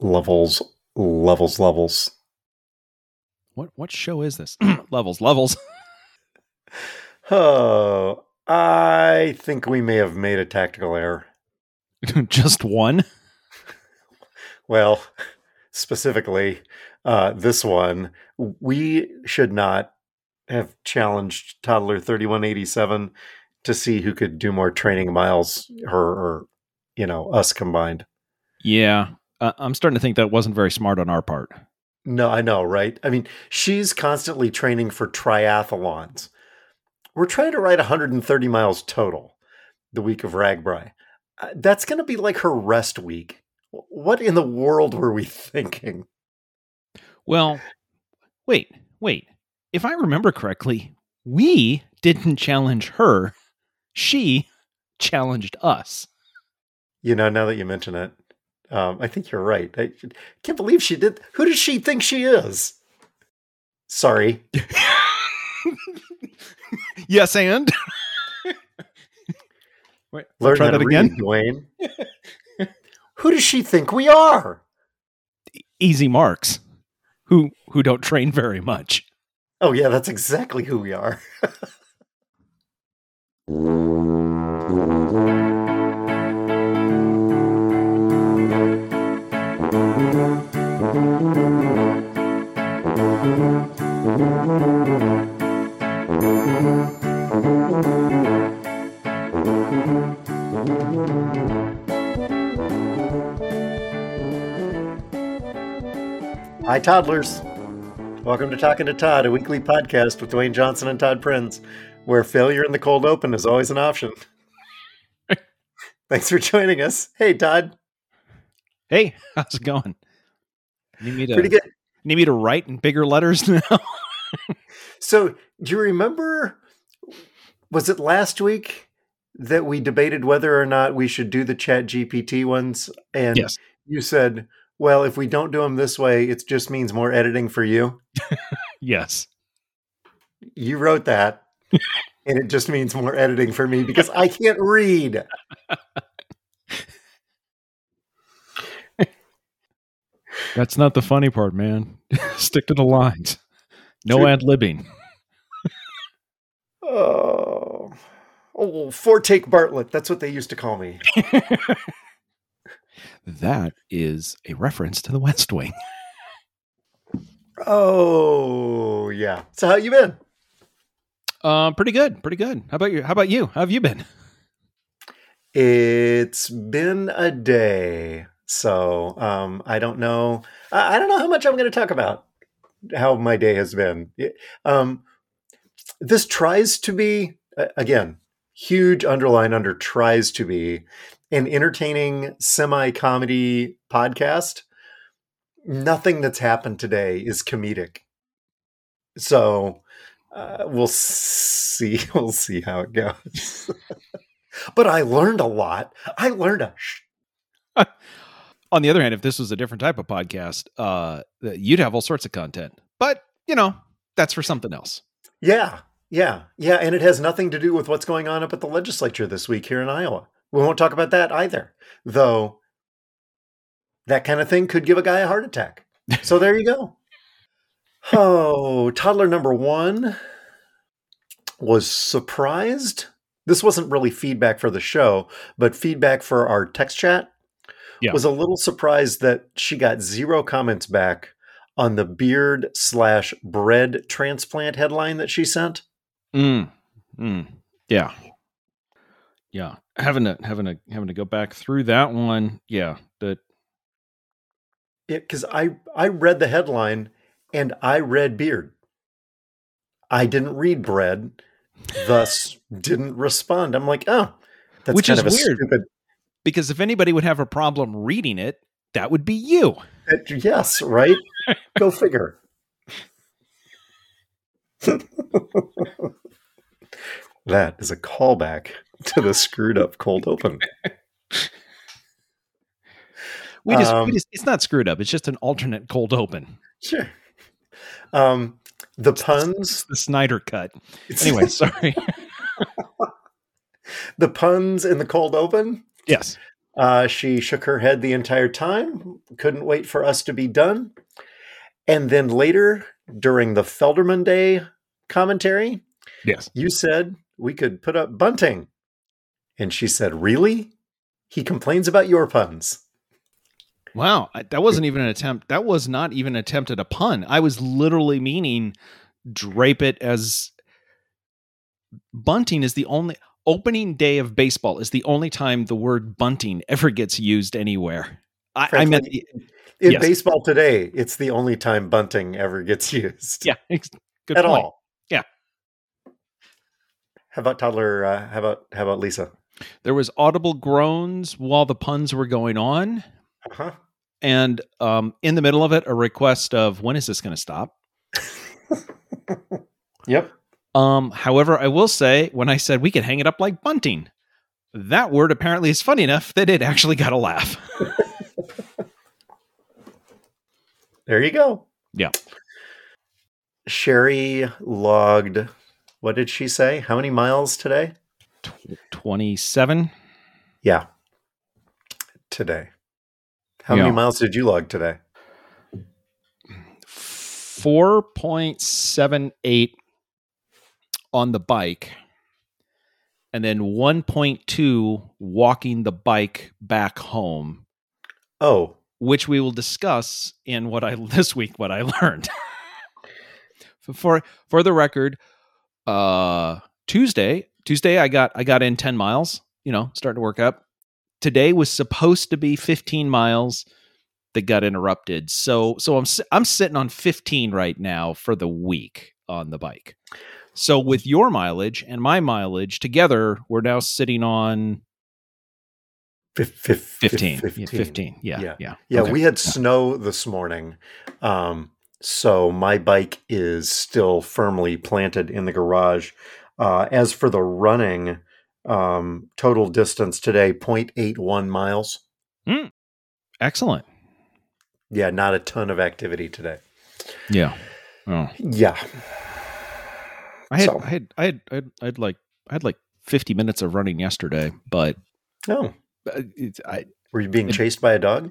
levels, levels, levels. What what show is this? levels, levels. Oh, I think we may have made a tactical error. Just one? Well, specifically, uh, this one, we should not have challenged Toddler 3187 to see who could do more training miles, her or, you know, us combined. Yeah. Uh, I'm starting to think that wasn't very smart on our part. No, I know, right? I mean, she's constantly training for triathlons. We're trying to ride 130 miles total the week of RAGBRAI. Uh, that's going to be like her rest week. What in the world were we thinking? Well, wait, wait. If I remember correctly, we didn't challenge her. She challenged us. You know, now that you mention it, um, I think you're right. I can't believe she did. Who does she think she is? Sorry. yes, and Wait, learn try that again, Dwayne. who does she think we are? Easy marks, who who don't train very much. Oh yeah, that's exactly who we are. Hi, toddlers. Welcome to Talking to Todd, a weekly podcast with Dwayne Johnson and Todd Prinz, where failure in the cold open is always an option. Thanks for joining us. Hey, Todd. Hey, how's it going? Need me to, Pretty good. Need me to write in bigger letters now? so, do you remember? Was it last week that we debated whether or not we should do the Chat GPT ones? And yes. you said, "Well, if we don't do them this way, it just means more editing for you." yes. You wrote that, and it just means more editing for me because I can't read. That's not the funny part, man. Stick to the lines. No ad libbing. oh. oh, four take Bartlet. That's what they used to call me. that is a reference to the West Wing. Oh yeah. So how you been? Uh, pretty good. Pretty good. How about you? How about you? How have you been? It's been a day. So um, I don't know. I don't know how much I'm going to talk about how my day has been. Um, this tries to be again huge underline under tries to be an entertaining semi comedy podcast. Nothing that's happened today is comedic. So uh, we'll see. We'll see how it goes. but I learned a lot. I learned a. Sh- on the other hand, if this was a different type of podcast, uh, you'd have all sorts of content. But you know, that's for something else. Yeah, yeah, yeah, and it has nothing to do with what's going on up at the legislature this week here in Iowa. We won't talk about that either, though. That kind of thing could give a guy a heart attack. So there you go. Oh, toddler number one was surprised. This wasn't really feedback for the show, but feedback for our text chat yeah. was a little surprised that she got zero comments back on the beard slash bread transplant headline that she sent. Mm. Mm. Yeah. Yeah. Having to having to having to go back through that one. Yeah. That yeah, because I I read the headline and I read beard. I didn't read bread, thus didn't respond. I'm like, oh, that's Which kind is of a weird. stupid because if anybody would have a problem reading it, that would be you. yes, right? Go figure. that is a callback to the screwed up cold open. We just, um, we just, it's not screwed up. It's just an alternate cold open. Sure. Um, the puns, the Snyder cut. Anyway, sorry. the puns in the cold open Yes. Uh, she shook her head the entire time, couldn't wait for us to be done. And then later, during the Felderman Day commentary, Yes. you said we could put up bunting. And she said, Really? He complains about your puns. Wow, that wasn't even an attempt. That was not even an attempt at a pun. I was literally meaning drape it as bunting is the only opening day of baseball is the only time the word bunting ever gets used anywhere. I, I meant the, In Yes. baseball today, it's the only time bunting ever gets used. yeah, good at point. all. How about toddler? Uh, how about how about Lisa? There was audible groans while the puns were going on, Uh-huh. and um, in the middle of it, a request of when is this going to stop? Yep. Um, however, I will say when I said we could hang it up like bunting, that word apparently is funny enough that it actually got a laugh. There you go. Yeah. Sherry logged. What did she say? How many miles today? Twenty-seven. Yeah. Today. How Yeah. many miles did you log today? 4.78 on the bike and then 1.2 walking the bike back home Oh, which we will discuss in what i this week what i learned for for the record uh tuesday tuesday i got i got in 10 miles you know starting to work up. Today was supposed to be 15 miles that got interrupted. So so i'm i'm sitting on 15 right now for the week on the bike. So with your mileage and my mileage together we're now sitting on fif- fif- 15 yeah, 15 yeah Yeah. yeah. Yeah, Okay. we had snow this morning. Um, so my bike is still firmly planted in the garage. Uh, as for the running, um, total distance today 0.81 miles. excellent Yeah, not a ton of activity today. yeah oh Yeah. I had, So- I had, I had, I had, I had like, I had like 50 minutes of running yesterday, but Oh, uh, it's, I, were you being It- chased by a dog?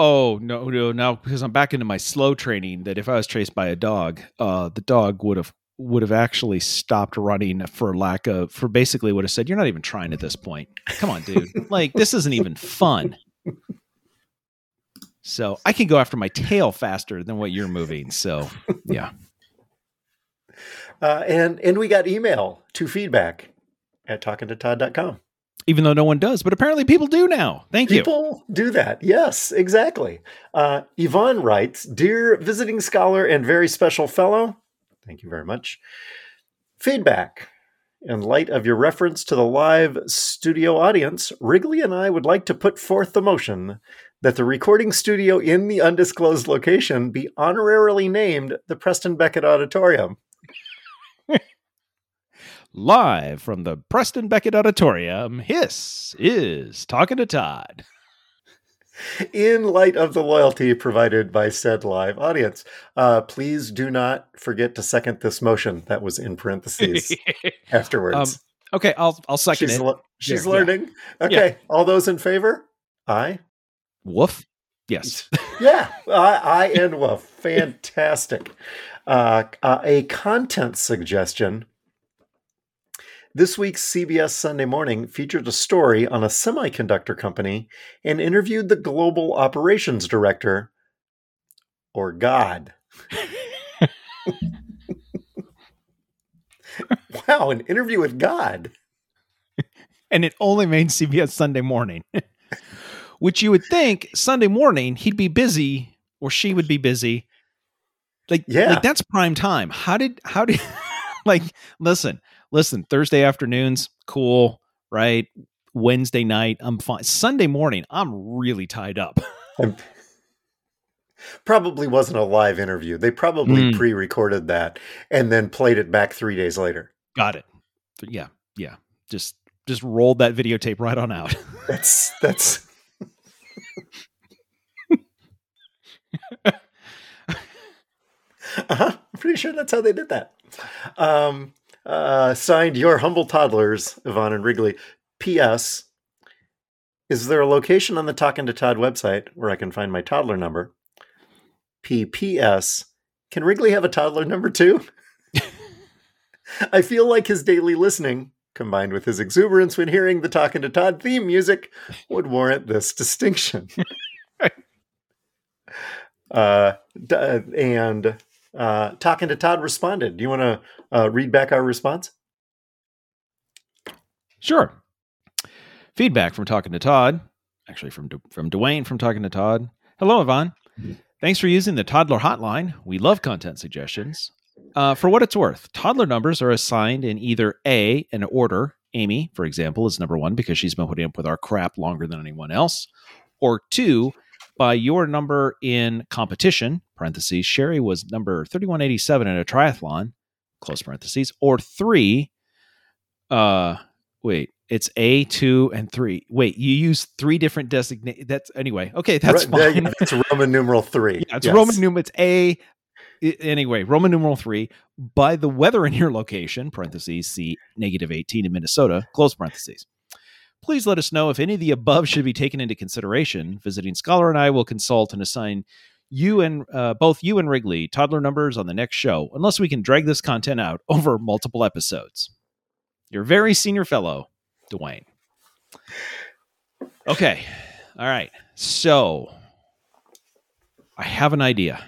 Oh no, no, now because I'm back into my slow training that if I was chased by a dog, uh, the dog would have, would have actually stopped running for lack of, for basically would have said, you're not even trying at this point. Come on, dude. like this isn't even fun. So I can go after my tail faster than what you're moving. So yeah. Uh, and and we got email to feedback at talkingtotodd.com. Even though no one does, but apparently people do now. Thank you. People do that. Yes, exactly. Uh, Yvonne writes Dear visiting scholar and very special fellow, thank you very much. Feedback. In light of your reference to the live studio audience, Wrigley and I would like to put forth the motion that the recording studio in the undisclosed location be honorarily named the Preston Beckett Auditorium. Live from the Preston Beckett Auditorium, this is Talking to Todd. in light of the loyalty provided by said live audience. Uh, please do not forget to second this motion that was in parentheses afterwards. Um, okay, I'll I'll second she's it. le- she's There, yeah. learning. Okay, all those in favor? Aye. Woof. Yes. Yeah, I, I and Wolf. Fantastic. Uh, uh, a content suggestion. This week's CBS Sunday Morning featured a story on a semiconductor company and interviewed the global operations director, or God. wow, an interview with God. and it only made CBS Sunday morning. Which you would think Sunday morning he'd be busy or she would be busy. Like, Yeah. like that's prime time. How did how did like listen, listen, Thursday afternoons, cool, right? Wednesday night, I'm fine. Sunday morning, I'm really tied up. Probably wasn't a live interview. They probably Mm. pre recorded that and then played it back three days later. Got it. Yeah, yeah. Just just rolled that videotape right on out. That's that's uh-huh. I'm pretty sure that's how they did that. Um, uh, signed your humble toddlers, Yvonne and Wrigley. P.S. Is there a location on the Talking to Todd website where I can find my toddler number? PPS. Can Wrigley have a toddler number too? I feel like his daily listening, combined with his exuberance when hearing the Talking to Todd theme music, would warrant this distinction. uh, and uh, Talking to Todd responded. Do you want to uh, read back our response? Sure. Feedback from Talking to Todd, actually from Du- from Dwayne from Talking to Todd. Hello, Yvonne. Thanks for using the Toddler Hotline. We love content suggestions. Uh, for what it's worth, toddler numbers are assigned in either A, an order. Amy, for example, is number one because she's been putting up with our crap longer than anyone else. Or two, by your number in competition, parentheses, Sherry was number 3187 in a triathlon, close parentheses. Or three, uh, wait, it's A, two, and three. Wait, you use three different designate. That's anyway. Okay, that's Ro- fine. It's Roman numeral three. Yeah, it's Yes. Roman numeral. It's A. Anyway, Roman numeral three. By the weather in your location, parentheses, see negative 18 in Minnesota, close parentheses. Please let us know if any of the above should be taken into consideration. Visiting Scholar and I will consult and assign you and uh, both you and Wrigley toddler numbers on the next show, unless we can drag this content out over multiple episodes. Your very senior fellow, Dwayne. Okay. All right. So I have an idea.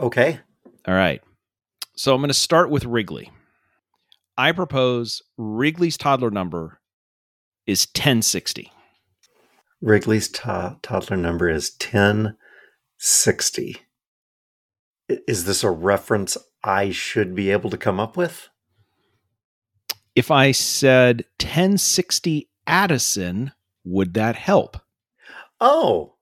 Okay. All right. So I'm going to start with Wrigley. I propose Wrigley's toddler number is 1060. Wrigley's to- toddler number is 1060. I- Is this a reference I should be able to come up with? If I said 1060 Addison, would that help? Oh,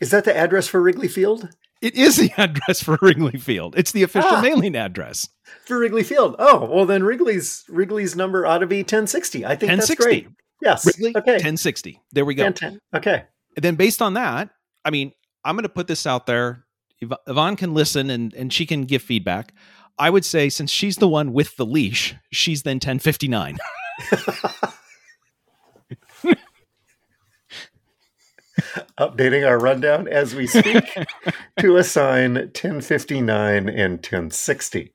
is that the address for Wrigley Field? It is the address for Wrigley Field. It's the official Ah. mailing address. For Wrigley Field. Oh, well then Wrigley's Wrigley's number ought to be 1060. I think that's great. Yes. Wrigley okay. 1060. There we go. 1010. Okay. And then based on that, I mean, I'm going to put this out there. Yv- Yvonne can listen and, and she can give feedback. I would say since she's the one with the leash, she's then 1059. Updating our rundown as we speak to assign 1059 and 1060.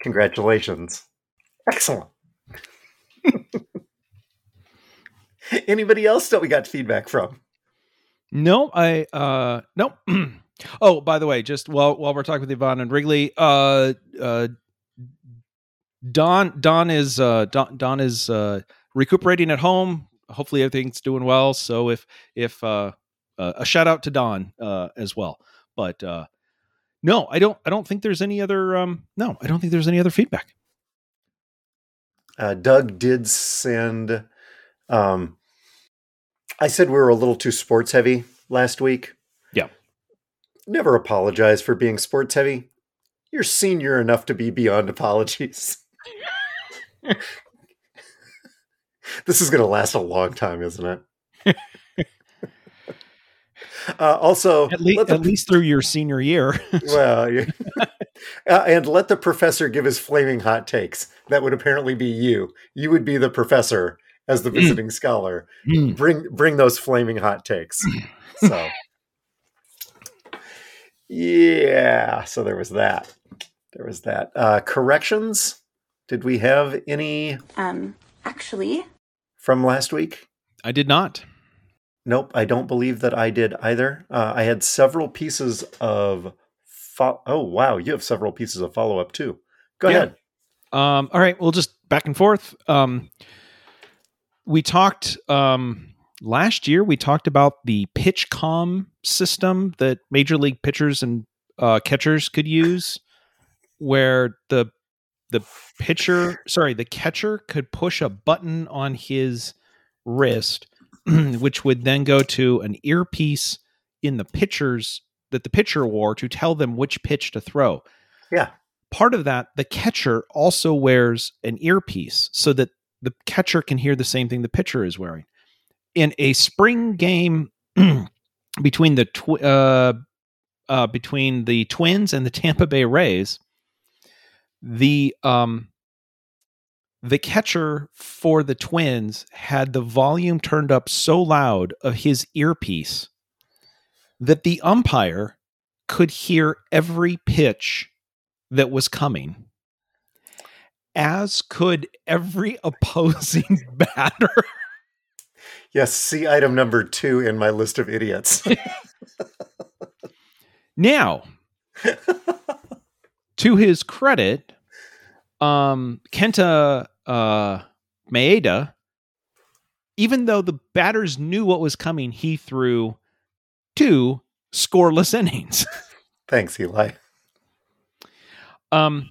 Congratulations. Excellent. Anybody else that we got feedback from? No, I uh no. oh, by the way, just while while we're talking with Yvonne and Wrigley, uh uh Don Don is uh Don, Don is uh recuperating at home. Hopefully everything's doing well. So if if uh, uh a shout out to Don uh as well. But uh no, I don't I don't think there's any other um no, I don't think there's any other feedback. Uh, Doug did send. Um, I said we were a little too sports heavy last week. Yeah. Never apologize for being sports heavy. You're senior enough to be beyond apologies. this is going to last a long time, isn't it? uh, also, At least let the- at least through your senior year. well, yeah. uh, and let the professor give his flaming hot takes. That would apparently be you. You would be the professor as the visiting scholar. Hmm. Bring bring those flaming hot takes. So, yeah. So there was that. There was that. Uh, corrections. Did we have any Um, actually, from last week? I did not. Nope, I don't believe that I did either. Uh, I had several pieces of. Fo- oh wow, you have several pieces of follow up too. Go Yeah. ahead. Um, all right, we'll just back and forth. Um, we talked um, last year. We talked about the PitchCom system that major league pitchers and uh, catchers could use, where the the pitcher, sorry, the catcher could push a button on his wrist, which would then go to an earpiece in the pitcher's that the pitcher wore to tell them which pitch to throw Yeah. part of that, the catcher also wears an earpiece so that the catcher can hear the same thing the pitcher is wearing. In a spring game between the tw- uh, uh, between the Twins and the Tampa Bay Rays, the um, the catcher for the Twins had the volume turned up so loud of his earpiece that the umpire could hear every pitch that was coming, as could every opposing batter. Yes, see item number two in my list of idiots. now, to his credit, um, Kenta uh, Maeda, even though the batters knew what was coming, he threw two scoreless innings. Thanks, Eli. Um,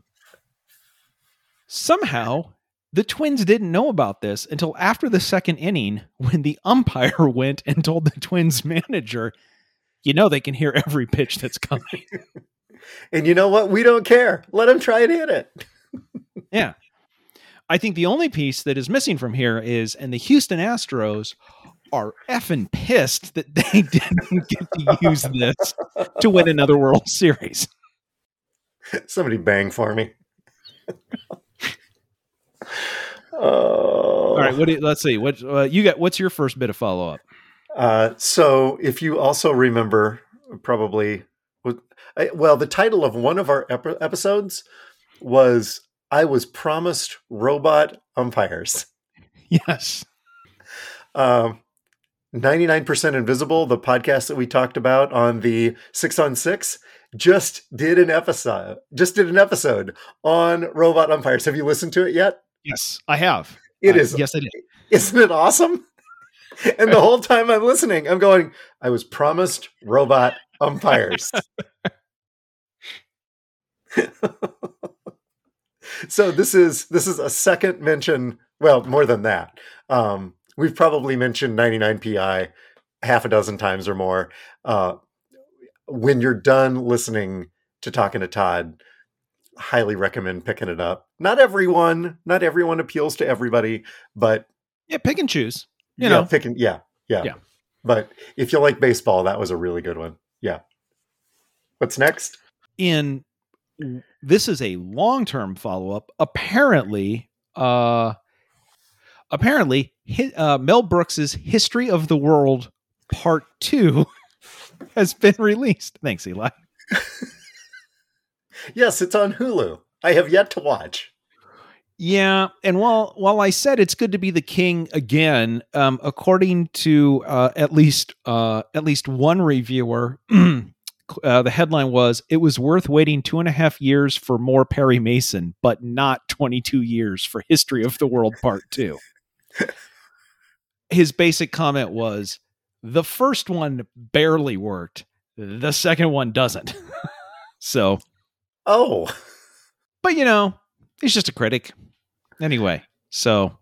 somehow the Twins didn't know about this until after the second inning when the umpire went and told the Twins manager, you know, they can hear every pitch that's coming. and you know what? We don't care. Let them try and hit it. yeah. I think the only piece that is missing from here is, and the Houston Astros are effing pissed that they didn't get to use this to win another World Series. Somebody bang for me. Oh. All right. What? Do you, let's see. What uh, you got? What's your first bit of follow up? Uh, so, if you also remember, probably, well, the title of one of our ep- episodes was "I was promised robot umpires." Yes. Um, 99% Invisible, the podcast that we talked about on the six on six, just did an episode, just did an episode on robot umpires. Have you listened to it yet? Yes, I have. It uh, is. Yes, I did. Isn't it awesome? And the whole time I'm listening, I'm going, I was promised robot umpires. so this is this is a second mention, well, more than that. Um, we've probably mentioned 99pi half a dozen times or more. Uh, when you're done listening to talking to Todd, highly recommend picking it up. Not everyone, not everyone appeals to everybody, but yeah, pick and choose. You yeah, know, picking yeah, yeah, Yeah. But if you like baseball, that was a really good one. Yeah. What's next? in this is a long-term follow-up apparently uh apparently uh, mel brooks's history of the world part 2 has been released thanks eli Yes, it's on Hulu. I have yet to watch. yeah and while while i said it's good to be the king again um according to uh at least uh at least one reviewer uh, the headline was it was worth waiting two and a half years for more perry mason but not 22 years for history of the world part two his basic comment was the first one barely worked the second one doesn't so Oh, but you know he's just a critic. Anyway so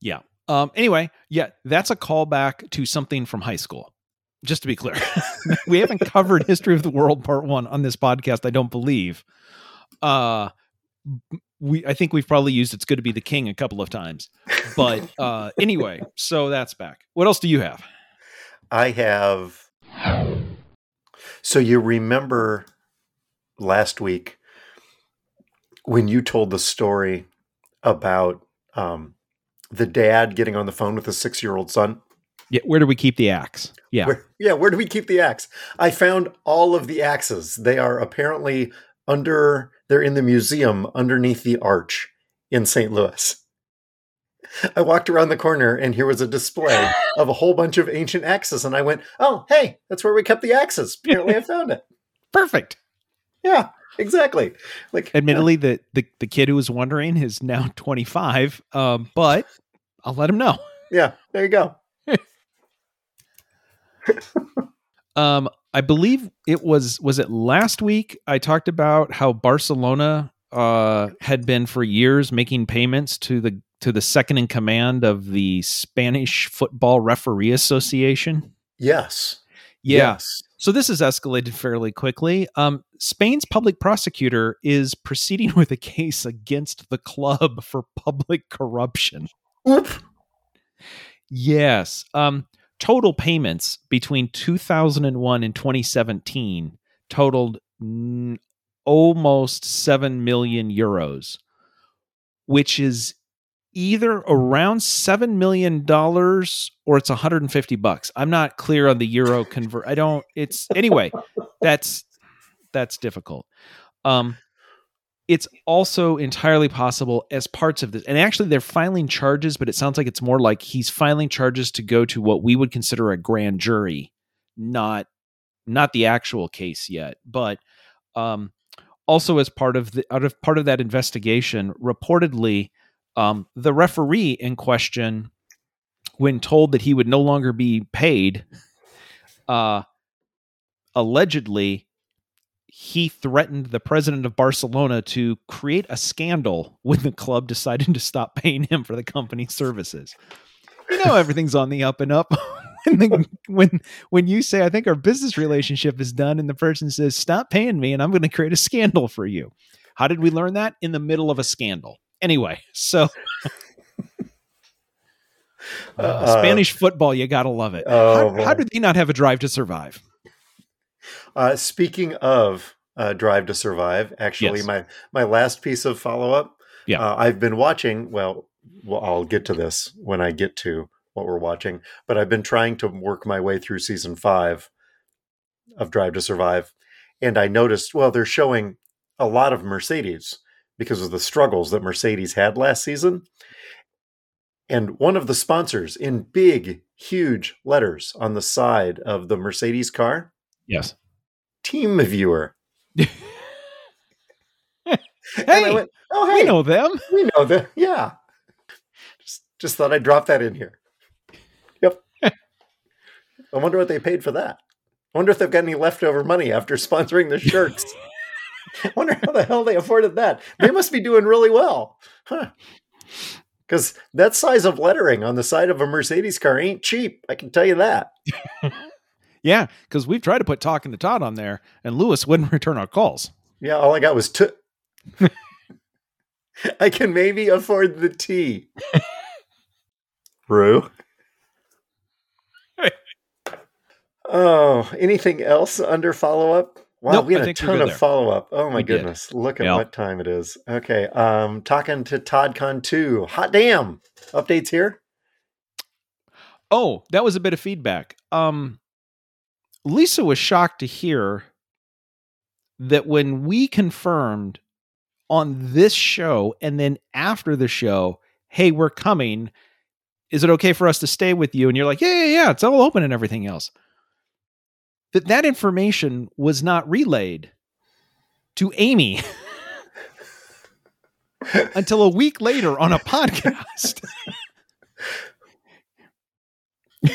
yeah. Um anyway yeah that's a callback to something from high school just to be clear. We haven't covered history of the world part one on this podcast i don't believe. Uh we i think we've probably used it's good to be the king a couple of times but uh anyway so that's back. What else do you have? I have. So you remember last week when you told the story about um, the dad getting on the phone with his six-year-old son? yeah where do we keep the axe yeah Where, yeah, where do we keep the axe? I found all of the axes. They are apparently under, they're in the museum underneath the arch in St. Louis. I walked around the corner and here was a display of a whole bunch of ancient axes. And I went, oh, hey, that's where we kept the axes. Apparently I found it. perfect Yeah, exactly. Like, admittedly the, the the kid who was wondering is now 25 um but i'll let him know yeah, there you go. Um, I believe it was was it last week I talked about how Barcelona uh had been for years making payments to the to the second in command of the Spanish Football Referee Association. Yes. Yeah. Yes. So this has escalated fairly quickly. Um, Spain's public prosecutor is proceeding with a case against the club for public corruption. Oop. Yes. Um, total payments between 2001 and 2017 totaled mm, almost 7 million euros, which is either around seven million dollars or it's 150 bucks. I'm not clear on the euro convert. I don't. It's anyway. That's that's difficult. Um, it's also entirely possible as parts of this, and actually they're filing charges, but it sounds like it's more like he's filing charges to go to what we would consider a grand jury, not not the actual case yet, but um, also as part of the out of part of that investigation, reportedly um, the referee in question, when told that he would no longer be paid, uh, allegedly he threatened the president of Barcelona to create a scandal when the club decided to stop paying him for the company's services. You know everything's on the up and up. when, when when you say I think our business relationship is done and the person says stop paying me and I'm going to create a scandal for you. How did we learn that? In the middle of a scandal. Anyway, so uh, uh, Spanish football, you gotta love it. Oh, how, how did they not have a drive to survive? Uh, speaking of uh, Drive to Survive, actually, yes. my my last piece of follow up. Yeah, uh, I've been watching. Well, well, I'll get to this when I get to what we're watching. But I've been trying to work my way through season five of Drive to Survive, and I noticed. Well, they're showing a lot of Mercedes because of the struggles that Mercedes had last season. And one of the sponsors in big, huge letters on the side of the Mercedes car. Yes. TeamViewer. hey, went, oh, hey, we know them. We know them. Yeah. Just, just thought I'd drop that in here. Yep. I wonder what they paid for that. I wonder if they've got any leftover money after sponsoring the shirts. I wonder how the hell they afforded that. They must be doing really well. Huh. Because that size of lettering on the side of a Mercedes car ain't cheap. I can tell you that. yeah, because we've tried to put talking to Todd on there, and Lewis wouldn't return our calls. Yeah, all I got was two. I can maybe afford the T. Rue. oh, anything else under follow up? Wow, nope, we had a ton of follow up. Oh my we goodness. Did. Look at yep. what time it is. Okay. Um, talking to ToddCon 2. Hot damn. Updates here. Oh, that was a bit of feedback. Um, Lisa was shocked to hear that when we confirmed on this show and then after the show, hey, we're coming. Is it okay for us to stay with you? And you're like, yeah, yeah, yeah, it's all open and everything else that that information was not relayed to Amy until a week later on a podcast.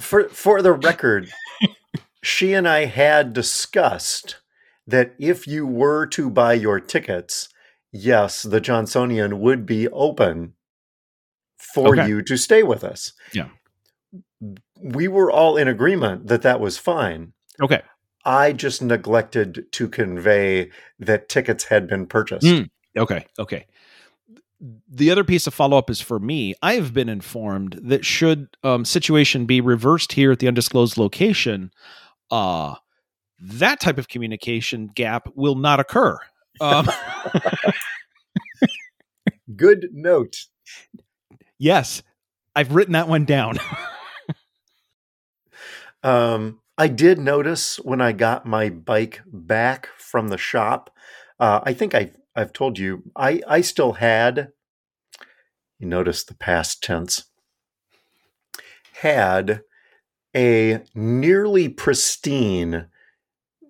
for for the record, she and I had discussed that if you were to buy your tickets, yes, the Johnsonian would be open for okay. you to stay with us. Yeah we were all in agreement that that was fine. Okay. I just neglected to convey that tickets had been purchased. Mm, okay. Okay. The other piece of follow up is for me. I have been informed that should um, situation be reversed here at the undisclosed location, uh, that type of communication gap will not occur. Um, Good note. Yes, I've written that one down. Um, I did notice when I got my bike back from the shop. Uh, I think I I've told you I I still had. You notice the past tense. Had a nearly pristine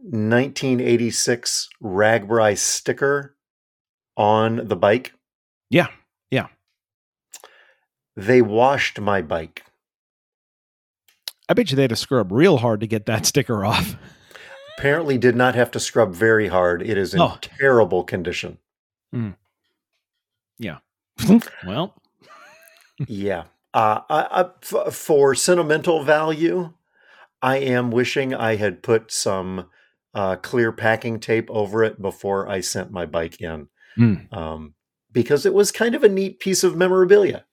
1986 RAGBRAI sticker on the bike. Yeah, yeah. They washed my bike. I bet you they had to scrub real hard to get that sticker off. Apparently, did not have to scrub very hard. It is in oh. terrible condition. Mm. Yeah. well. yeah. Uh, I, I, f- for sentimental value, I am wishing I had put some uh, clear packing tape over it before I sent my bike in, mm. um, because it was kind of a neat piece of memorabilia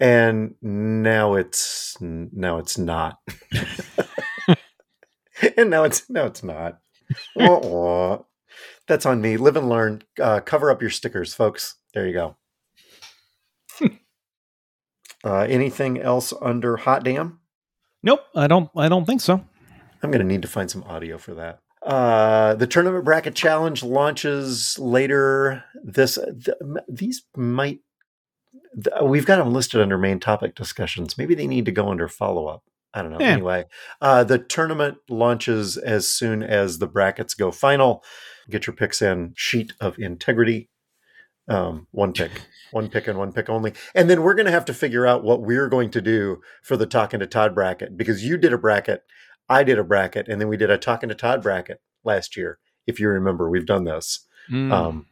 and now it's now it's not and now it's now it's not that's on me live and learn uh, cover up your stickers folks there you go uh, anything else under hot damn? Nope, I don't. I don't think so. I'm going to need to find some audio for that. Uh, the tournament bracket challenge launches later. This th- these might we've got them listed under main topic discussions. Maybe they need to go under follow up. I don't know. Yeah. Anyway, uh, the tournament launches as soon as the brackets go final. Get your picks in. Sheet of integrity. Um, one pick, one pick, and one pick only. And then we're going to have to figure out what we're going to do for the talking to Todd bracket because you did a bracket, I did a bracket, and then we did a talking to Todd bracket last year. If you remember, we've done this. Mm, Um,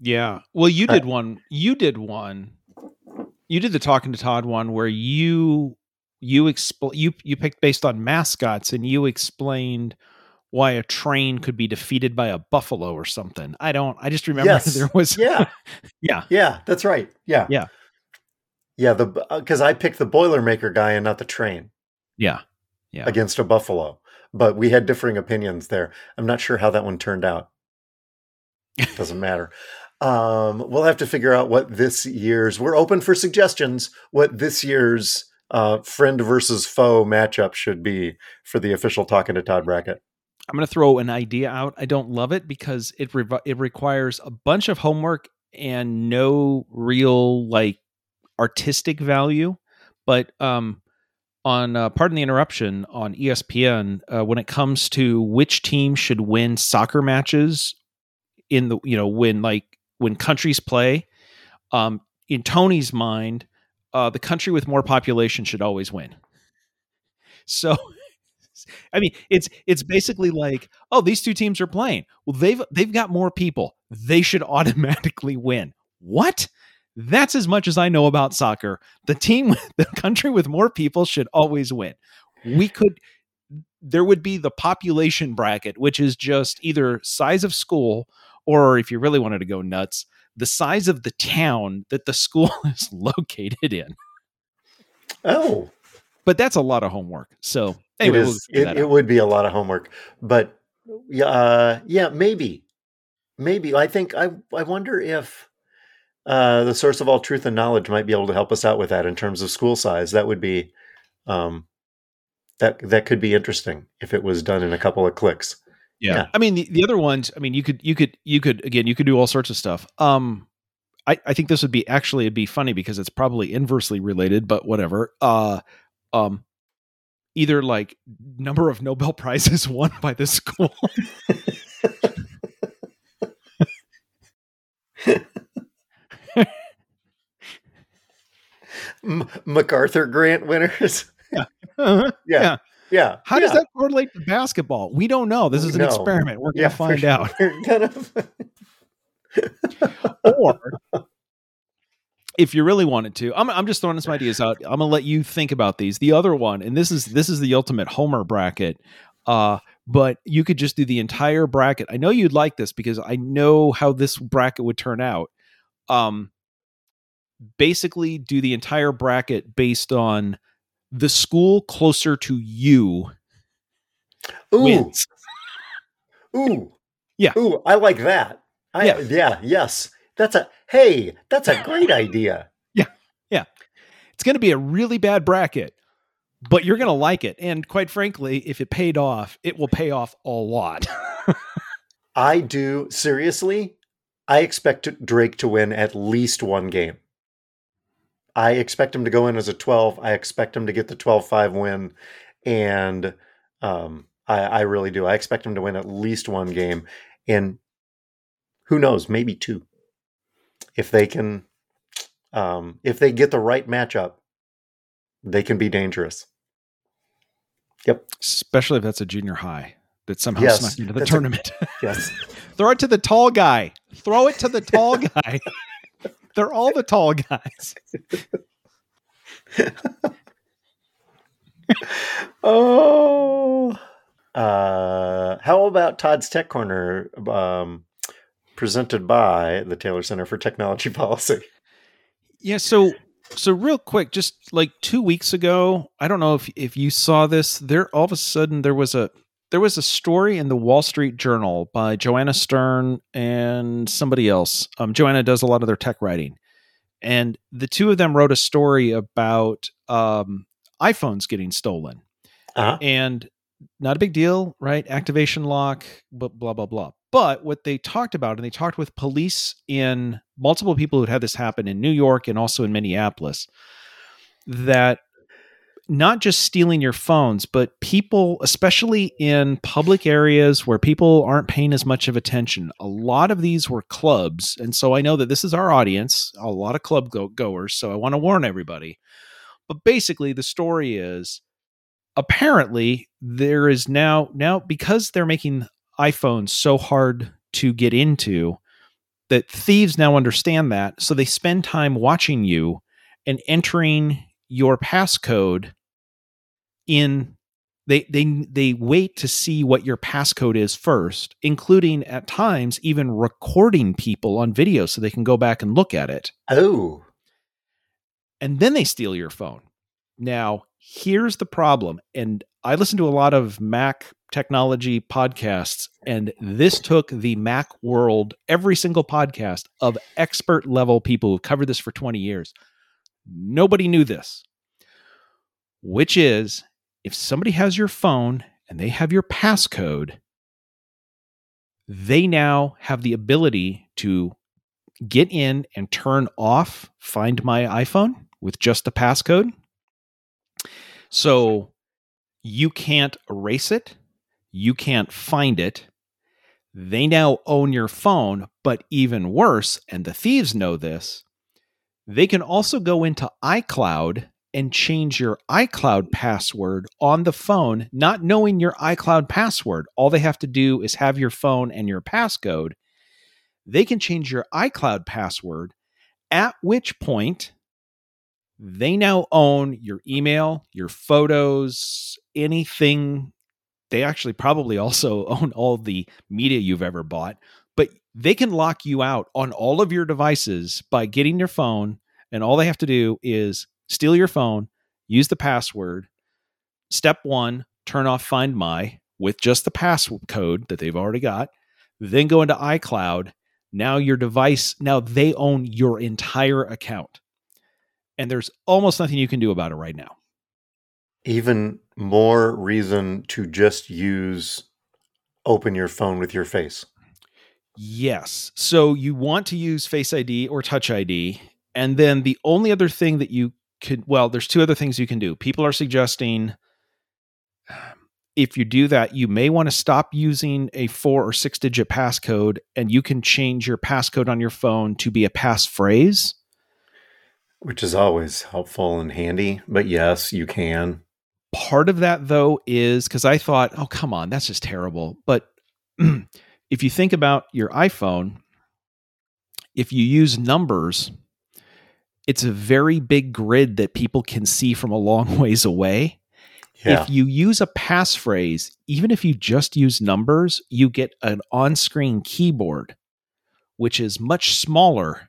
yeah. Well, you did one. You did one. You did the talking to Todd one where you you expl- you you picked based on mascots and you explained why a train could be defeated by a buffalo or something. I don't. I just remember Yes. there was. yeah, Yeah. yeah, that's right. Yeah, Yeah. yeah. The uh, because I picked the Boilermaker guy and not the train. Yeah. Yeah. against a buffalo. But we had differing opinions there. I'm not sure how that one turned out. Doesn't matter. Um, we'll have to figure out what this year's. We're open for suggestions. What this year's uh, friend versus foe matchup should be for the official talking to Todd bracket. I'm going to throw an idea out. I don't love it because it rev- it requires a bunch of homework and no real like artistic value. But um, on uh, pardon the interruption on ESPN, uh, when it comes to which team should win soccer matches in the you know when like when countries play, um, in Tony's mind, uh, the country with more population should always win. So. I mean, it's it's basically like, oh, these two teams are playing. Well, they've they've got more people. They should automatically win. What? That's as much as I know about soccer. The team, the country with more people should always win. We could there would be the population bracket, which is just either size of school or if you really wanted to go nuts, the size of the town that the school is located in. Oh, But that's a lot of homework. So anyway, it, we'll it, it would be a lot of homework. But yeah, uh, yeah, maybe, maybe. I think I I wonder if uh, the source of all truth and knowledge might be able to help us out with that in terms of school size. That would be um, that that could be interesting if it was done in a couple of clicks. Yeah. Yeah. I mean the, the other ones, I mean you could you could you could again you could do all sorts of stuff. Um I, I think this would be actually it'd be funny because it's probably inversely related, but whatever. Uh um either like number of Nobel prizes won by the school. M- MacArthur Grant winners. Yeah. yeah, Yeah. Yeah. How does that correlate to basketball? We don't know. This is an No. experiment. We're gonna for find sure. out. Or if you really wanted to I'm, I'm just throwing some ideas out i'm gonna let you think about these the other one and this is this is the ultimate homer bracket uh but you could just do the entire bracket i know you'd like this because i know how this bracket would turn out um basically do the entire bracket based on the school closer to you Ooh, wins ooh, Yeah. ooh. I like that. I, Yeah. yeah, yes. That's a hey. That's a great idea. Yeah. Yeah. It's going to be a really bad bracket, but you're going to like it. And quite frankly, if it paid off, it will pay off a lot. I do seriously. I expect Drake to win at least one game. I expect him to go in as a 12. I expect him to get the 12-5 win, and um, I, I really do. I expect him to win at least one game, and who knows, maybe two, if they can. Um, if they get the right matchup, they can be dangerous. Yep. Especially if that's a junior high that somehow Yes, snuck into the that's a- tournament. Yes. Throw it to the tall guy. Throw it to the tall guy. They're all the tall guys. Oh. Uh, how about Todd's Tech Corner, um, presented by the Taylor Center for Technology Policy? Yeah, so so real quick, just like two weeks ago, I don't know if if you saw this. There all of a sudden there was a there was a story in the Wall Street Journal by Joanna Stern and somebody else. Um, Joanna does a lot of their tech writing, and the two of them wrote a story about um, iPhones getting stolen, Uh-huh. and not a big deal, right? Activation lock, but blah blah blah. But what they talked about, and they talked with police in multiple people who had this happen in New York and also in Minneapolis, that not just stealing your phones, but people, especially in public areas where people aren't paying as much of attention. A lot of these were clubs. And so I know that this is our audience, a lot of club go- goers. So I want to warn everybody. But basically, the story is apparently there is now, now because they're making iPhones so hard to get into, that thieves now understand that. So they spend time watching you and entering your passcode in they they they wait to see what your passcode is first including at times even recording people on video so they can go back and look at it. Oh. and then they steal your phone. Now here's the problem and i listen to a lot of mac technology podcasts and this took the mac world every single podcast of expert level people who've covered this for 20 years. Nobody knew this which is if somebody has your phone and they have your passcode, they now have the ability to get in and turn off Find My iPhone with just the passcode. So you can't erase it, you can't find it. They now own your phone, but even worse, and the thieves know this, they can also go into iCloud and change your iCloud password on the phone, not knowing your iCloud password. All they have to do is have your phone and your passcode. They can change your iCloud password, at which point they now own your email, your photos, anything. They actually probably also own all the media you've ever bought, but they can lock you out on all of your devices by getting your phone. And all they have to do is steal your phone, use the password. Step one, turn off Find My with just the passcode that they've already got. Then go into iCloud. Now your device, now they own your entire account. And there's almost nothing you can do about it right now. Even more reason to just use open your phone with your face. Yes. So you want to use Face ID or Touch ID. And then the only other thing that you could, well, there's two other things you can do. People are suggesting um, if you do that, you may want to stop using a four or six digit passcode and you can change your passcode on your phone to be a passphrase. Which is always helpful and handy. But yes, you can. Part of that, though, is because I thought, oh, come on, that's just terrible. But if you think about your iPhone, if you use numbers, it's a very big grid that people can see from a long ways away. Yeah. If you use a passphrase, even if you just use numbers, you get an on screen keyboard, which is much smaller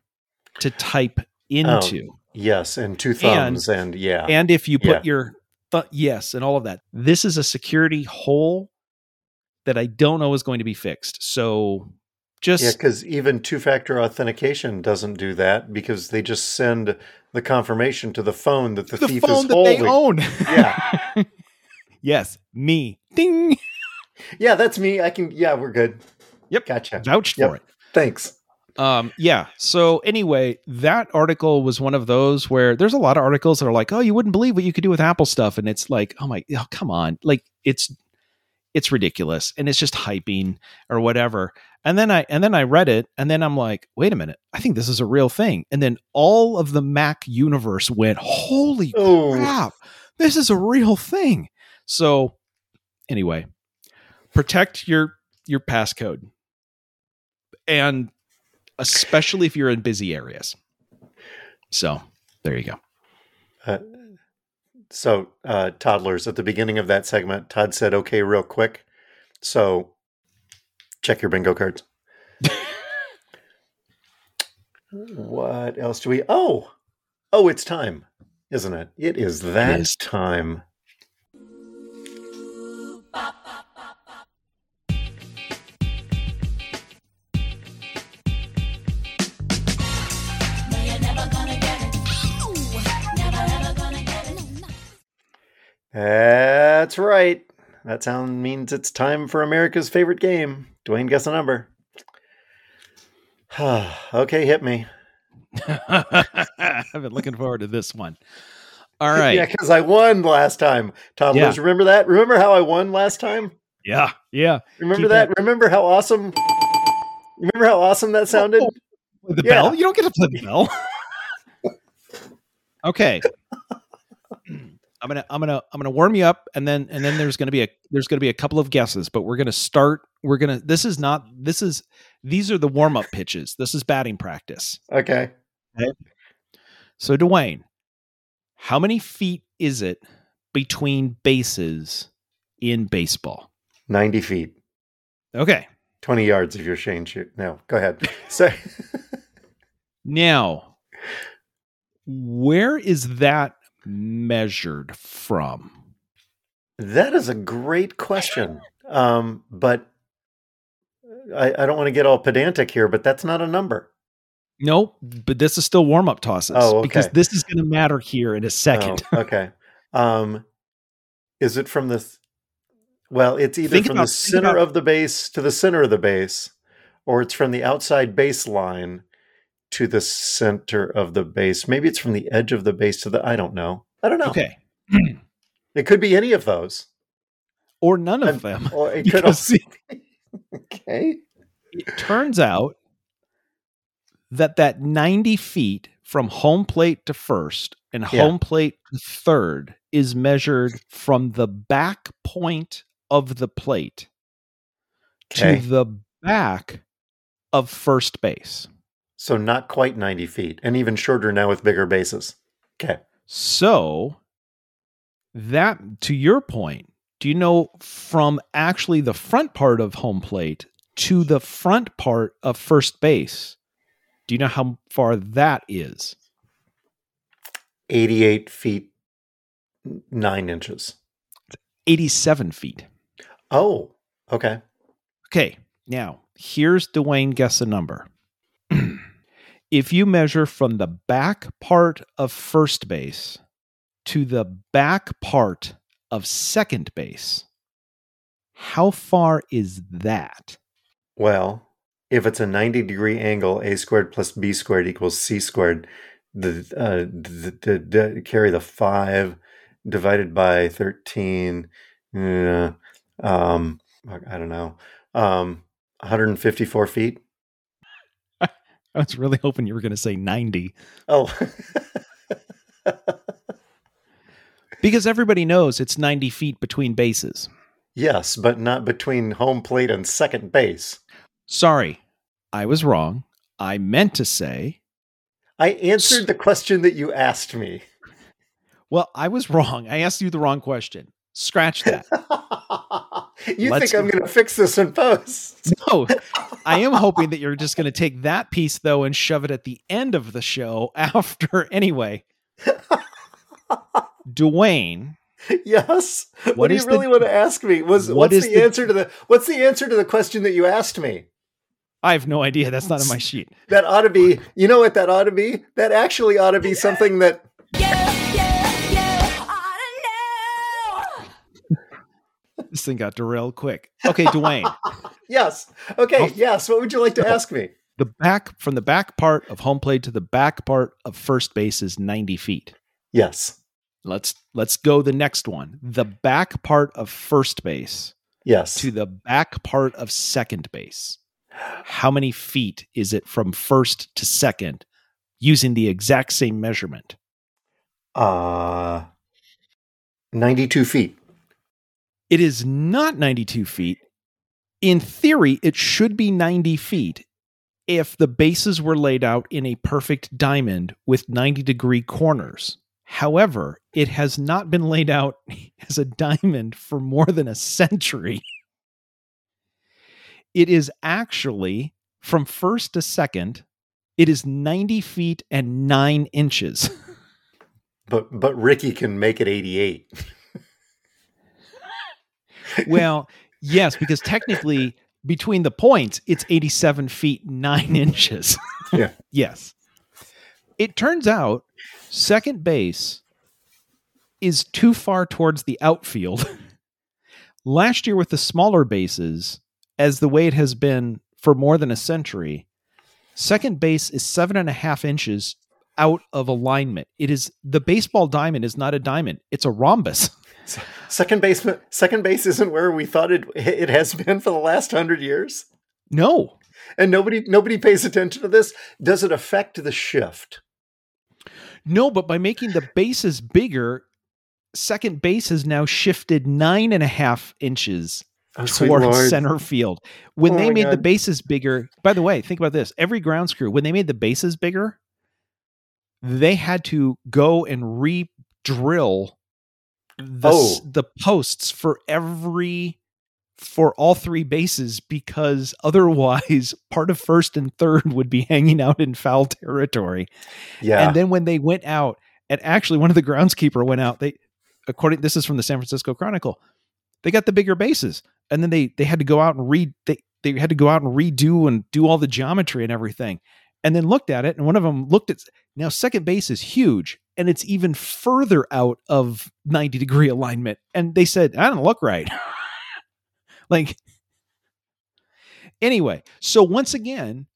to type oh, into. yes. And two thumbs. And, yeah. And if you put Yeah. your th- yes and all of that, this is a security hole that I don't know is going to be fixed. So just Yeah, because even two factor authentication doesn't do that because they just send the confirmation to the phone that the, the thief phone is that holding. they own. Yeah. yes, me. Ding. Yeah, that's me. I can. Yeah, we're good. Yep. Gotcha. Vouch for it. Thanks. Um, yeah. So anyway, that article was one of those where there's a lot of articles that are like, oh, you wouldn't believe what you could do with Apple stuff, and it's like, oh my, oh, come on, like it's it's ridiculous, and it's just hyping or whatever. And then I and then I read it, and then I'm like, wait a minute, I think this is a real thing. And then all of the Mac universe went, holy Oh, crap, this is a real thing. So anyway, protect your your passcode. And especially if you're in busy areas. So, there you go. Uh, so, uh, toddlers, at the beginning of that segment, Todd said, okay, real quick. So, Check your bingo cards. what else do we? Oh, oh, it's time, isn't it? It is that it is. time. That's right. That sound means it's time for America's favorite game. Dwayne, guess a number. okay, hit me. I've been looking forward to this one. All right. Yeah, because I won last time. Tom, Yeah. remember that? Remember how I won last time? Yeah. Yeah. Remember Keep that? Remember how awesome? Remember how awesome that sounded? Play the Yeah. bell? You don't get to play the bell. okay. I'm gonna I'm gonna I'm gonna warm you up and then and then there's gonna be a there's gonna be a couple of guesses, but we're gonna start we're gonna this is not this is these are the warm up pitches. This is batting practice. Okay. So Dwayne, how many feet is it between bases in baseball? 90 feet. Okay. 20 yards if you're Shane shoot. No, go ahead. So Now, where is that measured from? that is a great question. Um, but I, I don't want to get all pedantic here, but that's not a number. No, but this is still warm up tosses Oh, okay. because this is going to matter here in a second. Oh, okay. Um, is it from the? Th- well, it's either Think from about- the center about- of the base to the center of the base, or it's from the outside baseline to the center of the base. Maybe it's from the edge of the base to the. I don't know. I don't know. Okay. It could be any of those. Or none of them. Or it could also. okay. it turns out that that 90 feet from home plate to first and Yeah. home plate to third is measured from the back point of the plate Okay. to the back of first base. So not quite ninety feet, and even shorter now with bigger bases. Okay. So that to your point, do you know from actually the front part of home plate to the front part of first base? Do you know how far that is? Eighty-eight feet, nine inches. 87 feet. Oh. Okay. Okay, now here's Dwayne guess a number. if you measure from the back part of first base to the back part of second base, how far is that? Well, if it's a 90 degree angle, a squared plus b squared equals c squared, the, uh, the, the, the carry the 5 divided by 13, uh, um, I don't know, um, 154 feet. I was really hoping you were going to say 90 Oh, because everybody knows it's 90 feet between bases. yes, but not between home plate and second base. Sorry, I was wrong. I meant to say, I answered the question that you asked me. well, I was wrong. I asked you the wrong question. Scratch that. you Let's- think I'm going to fix this in post? No, I am hoping that you're just going to take that piece though and shove it at the end of the show after. Anyway, Dwayne, yes. What, What do is you the- really want to ask me? Was what what's is the, the- answer to the what's the answer to the question that you asked me? I have no idea. That's not on my sheet. That ought to be. You know what that ought to be? That actually ought to be something that. This thing got derailed quick. Okay, Dwayne, Yes. Okay. Yes. What would you like to ask me? the back from the back part of home plate to the back part of first base is 90 feet. Yes. Let's let's go the next one. The back part of first base Yes. to the back part of second base. How many feet is it from first to second using the exact same measurement? Uh, ninety-two feet. It is not 92 feet. In theory, it should be 90 feet if the bases were laid out in a perfect diamond with 90 degree corners. However, it has not been laid out as a diamond for more than a century. It is actually from first to second, it is 90 feet and nine inches. But but Ricky can make it eighty-eight. well, yes, because technically between the points, it's 87 feet 9 inches. Yeah. yes. It turns out second base is too far towards the outfield last year with the smaller bases, as the way it has been for more than a century, second base is seven and a half inches out of alignment. It is the baseball diamond is not a diamond; it's a rhombus. Second base, second base isn't where we thought it it has been for the last hundred years. No, and nobody nobody pays attention to this. Does it affect the shift? No, but by making the bases bigger, second base has now shifted nine and a half inches oh, toward center field. When oh they made God. the bases bigger, by the way, think about this: every ground screw when they made the bases bigger, they had to go and re-drill the, oh. the posts for every for all three bases because otherwise part of first and third would be hanging out in foul territory. Yeah. And then when they went out, and actually one of the groundskeeper went out, they according this is from the San Francisco Chronicle, they got the bigger bases. And then they they had to go out and read they they had to go out and redo and do all the geometry and everything. And then looked at it, and one of them looked at now second base is huge and it's even further out of 90 degree alignment. And they said, I don't look right. like, anyway, so once again,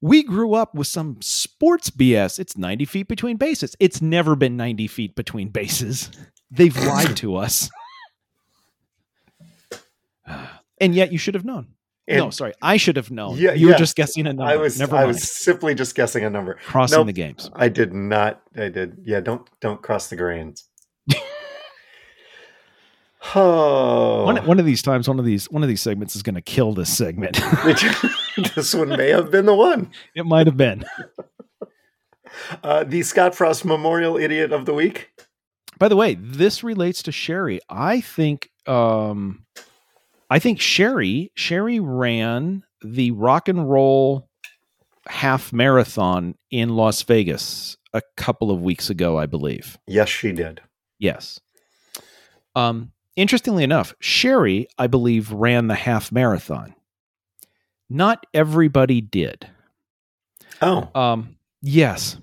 we grew up with some sports BS. It's 90 feet between bases. It's never been 90 feet between bases. They've lied to us. and yet you should have known. And no, sorry, I should have known. Yeah, you were just guessing a number. I was. Never I was simply just guessing a number. Crossing nope, the games. I did not. I did. Yeah, don't don't cross the grains. oh. One, one of these times, one of these one of these segments is going to kill this segment. this one may have been the one. It might have been. Uh, the Scott Frost Memorial Idiot of the Week. By the way, this relates to Sherry. I think um, I think Sherry Sherry ran the rock and roll half marathon in Las Vegas a couple of weeks ago, I believe. Yes, she did. Yes. Um, interestingly enough, Sherry, I believe, ran the half marathon. Not everybody did. Oh. Um, yes.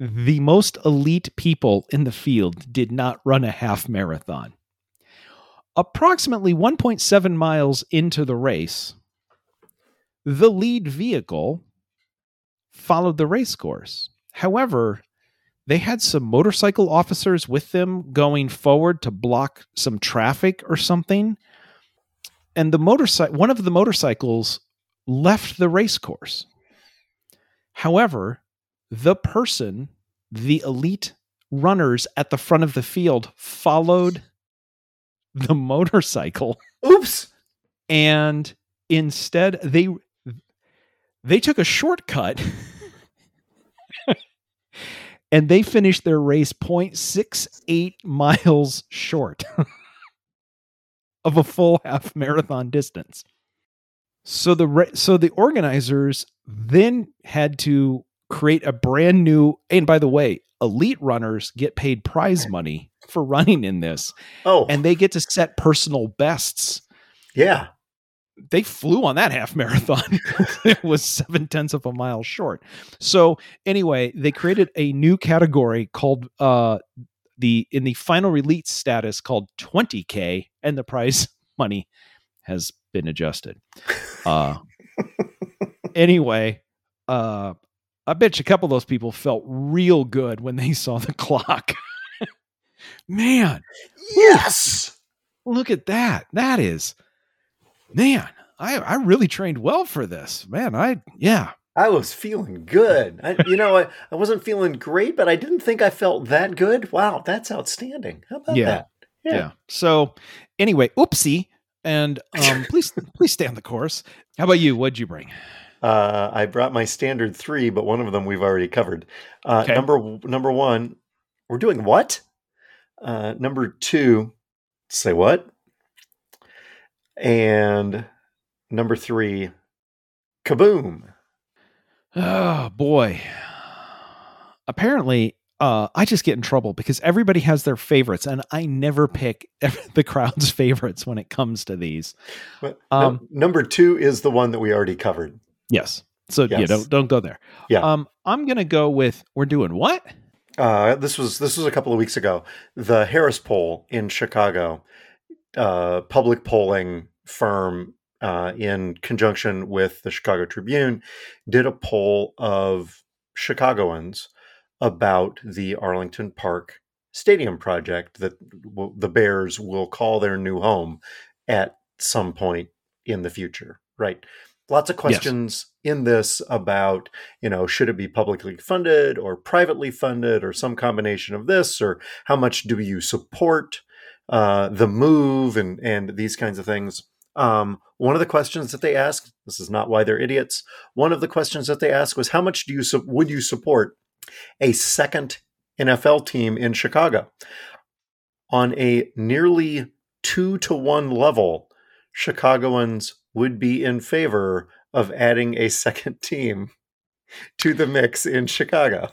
The most elite people in the field did not run a half marathon. Approximately 1.7 miles into the race, the lead vehicle followed the race course. However, they had some motorcycle officers with them going forward to block some traffic or something. And the motorcycle one of the motorcycles left the race course. However, the person, the elite runners at the front of the field followed the motorcycle. Oops. And instead they they took a shortcut and they finished their race 0.68 miles short of a full half marathon distance. So the so the organizers then had to create a brand new and by the way, elite runners get paid prize money for running in this. Oh. And they get to set personal bests. Yeah. They flew on that half marathon. it was seven tenths of a mile short. So anyway, they created a new category called uh the in the final release status called 20k and the prize money has been adjusted. Uh anyway, uh I bet you a couple of those people felt real good when they saw the clock. Man, yes. Look at that. That is, man, I, I really trained well for this. Man, I, yeah. I was feeling good. I, you know, I, I wasn't feeling great, but I didn't think I felt that good. Wow, that's outstanding. How about yeah. that? Yeah. yeah. So, anyway, oopsie. And um, please, please stay on the course. How about you? What'd you bring? Uh, I brought my standard three, but one of them we've already covered. Uh, okay. Number number one, we're doing what? Uh, number two, say what? And number three, kaboom. Oh boy. Apparently, uh, I just get in trouble because everybody has their favorites, and I never pick the crowd's favorites when it comes to these. But um, no, number two is the one that we already covered. Yes. So yes. yeah, don't don't go there. Yeah. Um, I'm gonna go with we're doing what? Uh, this was this was a couple of weeks ago. The Harris poll in Chicago uh, public polling firm uh, in conjunction with the Chicago Tribune did a poll of Chicagoans about the Arlington Park Stadium project that w- the Bears will call their new home at some point in the future, right? Lots of questions yes. in this about, you know, should it be publicly funded or privately funded or some combination of this, or how much do you support uh, the move and and these kinds of things. Um, one of the questions that they asked, this is not why they're idiots. One of the questions that they asked was, how much do you su- would you support a second NFL team in Chicago? On a nearly two to one level, Chicagoans would be in favor of adding a second team to the mix in Chicago.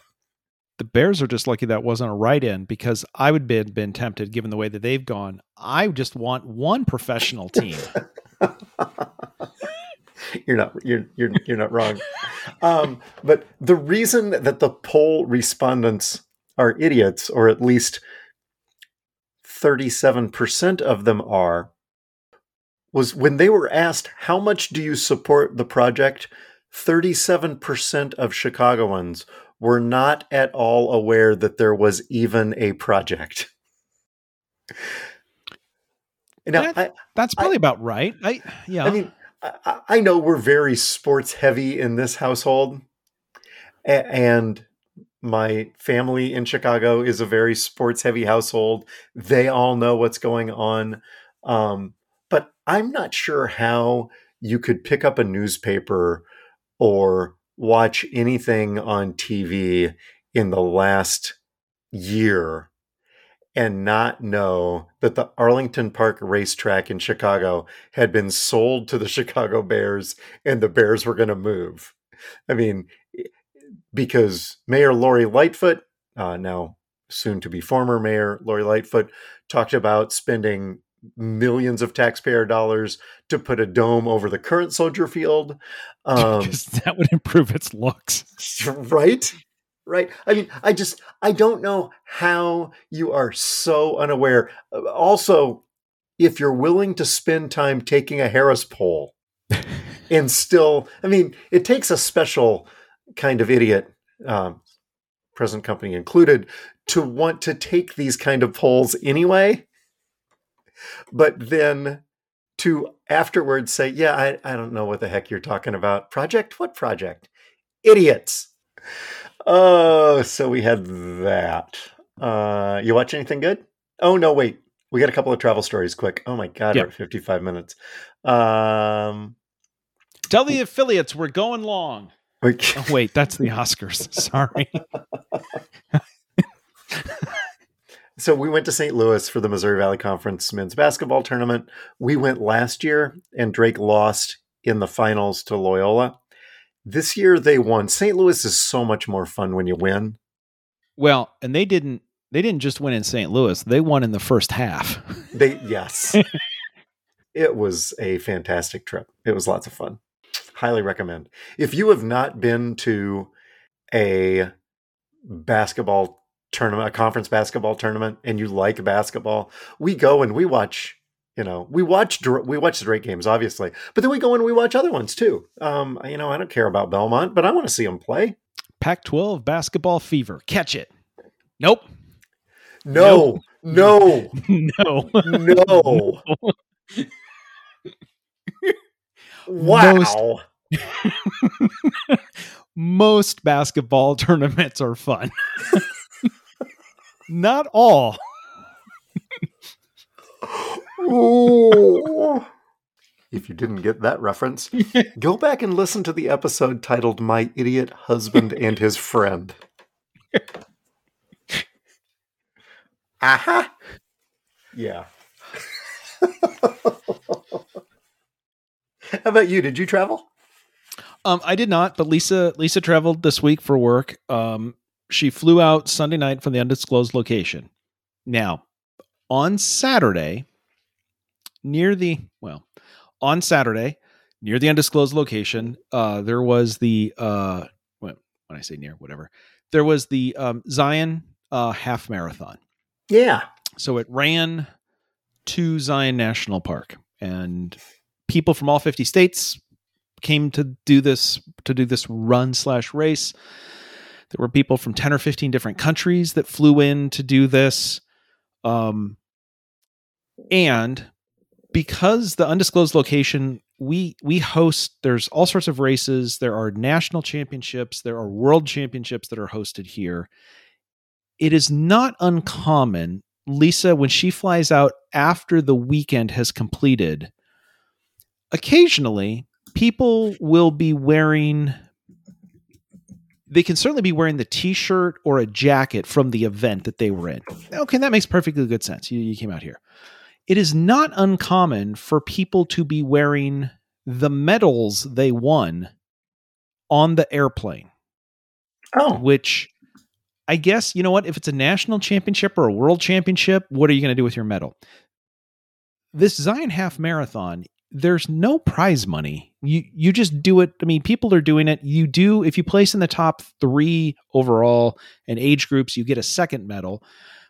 The Bears are just lucky that wasn't a write in because I would be been tempted given the way that they've gone. I just want one professional team. you're not you're you're you're not wrong. Um, but the reason that the poll respondents are idiots, or at least 37% of them are, was when they were asked, How much do you support the project? 37% of Chicagoans were not at all aware that there was even a project. Now, that, I, that's probably I, about right. I yeah. I mean, I, I, know we're very sports heavy in this household, and my family in Chicago is a very sports heavy household. They all know what's going on. Um, but I'm not sure how you could pick up a newspaper or watch anything on TV in the last year and not know that the Arlington Park racetrack in Chicago had been sold to the Chicago Bears and the Bears were going to move. I mean, because Mayor Lori Lightfoot, uh, now soon to be former Mayor Lori Lightfoot, talked about spending millions of taxpayer dollars to put a dome over the current Soldier Field. Um, because that would improve its looks. Right? Right. I mean, I just, I don't know how you are so unaware. Uh, also, if you're willing to spend time taking a Harris poll and still, I mean, it takes a special kind of idiot, um, present company included, to want to take these kind of polls anyway but then to afterwards say, yeah, I, I don't know what the heck you're talking about. Project? What project? Idiots. Oh, so we had that. Uh, you watch anything good? Oh, no, wait. We got a couple of travel stories quick. Oh my God, we're at 55 minutes. Um, Tell the affiliates we're going long. oh, wait, that's the Oscars. Sorry. So we went to St. Louis for the Missouri Valley Conference men's basketball tournament. We went last year, and Drake lost in the finals to Loyola. This year they won. St. Louis is so much more fun when you win. Well, and they didn't they didn't just win in St. Louis. They won in the first half. They yes. it was a fantastic trip. It was lots of fun. Highly recommend. If you have not been to a basketball tournament, a conference basketball tournament, and you like basketball, we go and we watch. You know, we watch we watch the Drake games, obviously, but then we go and we watch other ones too. Um, you know, I don't care about Belmont, but I want to see them play. Pac-12 basketball fever, catch it. Nope. No. Nope. No. No. no. wow. Most, most basketball tournaments are fun. Not all. if you didn't get that reference, go back and listen to the episode titled My Idiot Husband and His Friend. Aha. Yeah. How about you? Did you travel? Um, I did not, but Lisa Lisa traveled this week for work. Um, she flew out Sunday night from the undisclosed location. Now, on Saturday, near the well, on Saturday, near the undisclosed location, uh, there was the uh, when, when I say near, whatever, there was the um, Zion uh, half marathon. Yeah. So it ran to Zion National Park, and people from all 50 states came to do this to do this run slash race. There were people from 10 or 15 different countries that flew in to do this. Um, and because the undisclosed location we we host there's all sorts of races there are national championships there are world championships that are hosted here it is not uncommon lisa when she flies out after the weekend has completed occasionally people will be wearing they can certainly be wearing the t-shirt or a jacket from the event that they were in okay that makes perfectly good sense you, you came out here it is not uncommon for people to be wearing the medals they won on the airplane. Oh, which I guess, you know what? If it's a national championship or a world championship, what are you going to do with your medal? This Zion half marathon, there's no prize money. You you just do it. I mean, people are doing it. You do if you place in the top 3 overall and age groups, you get a second medal.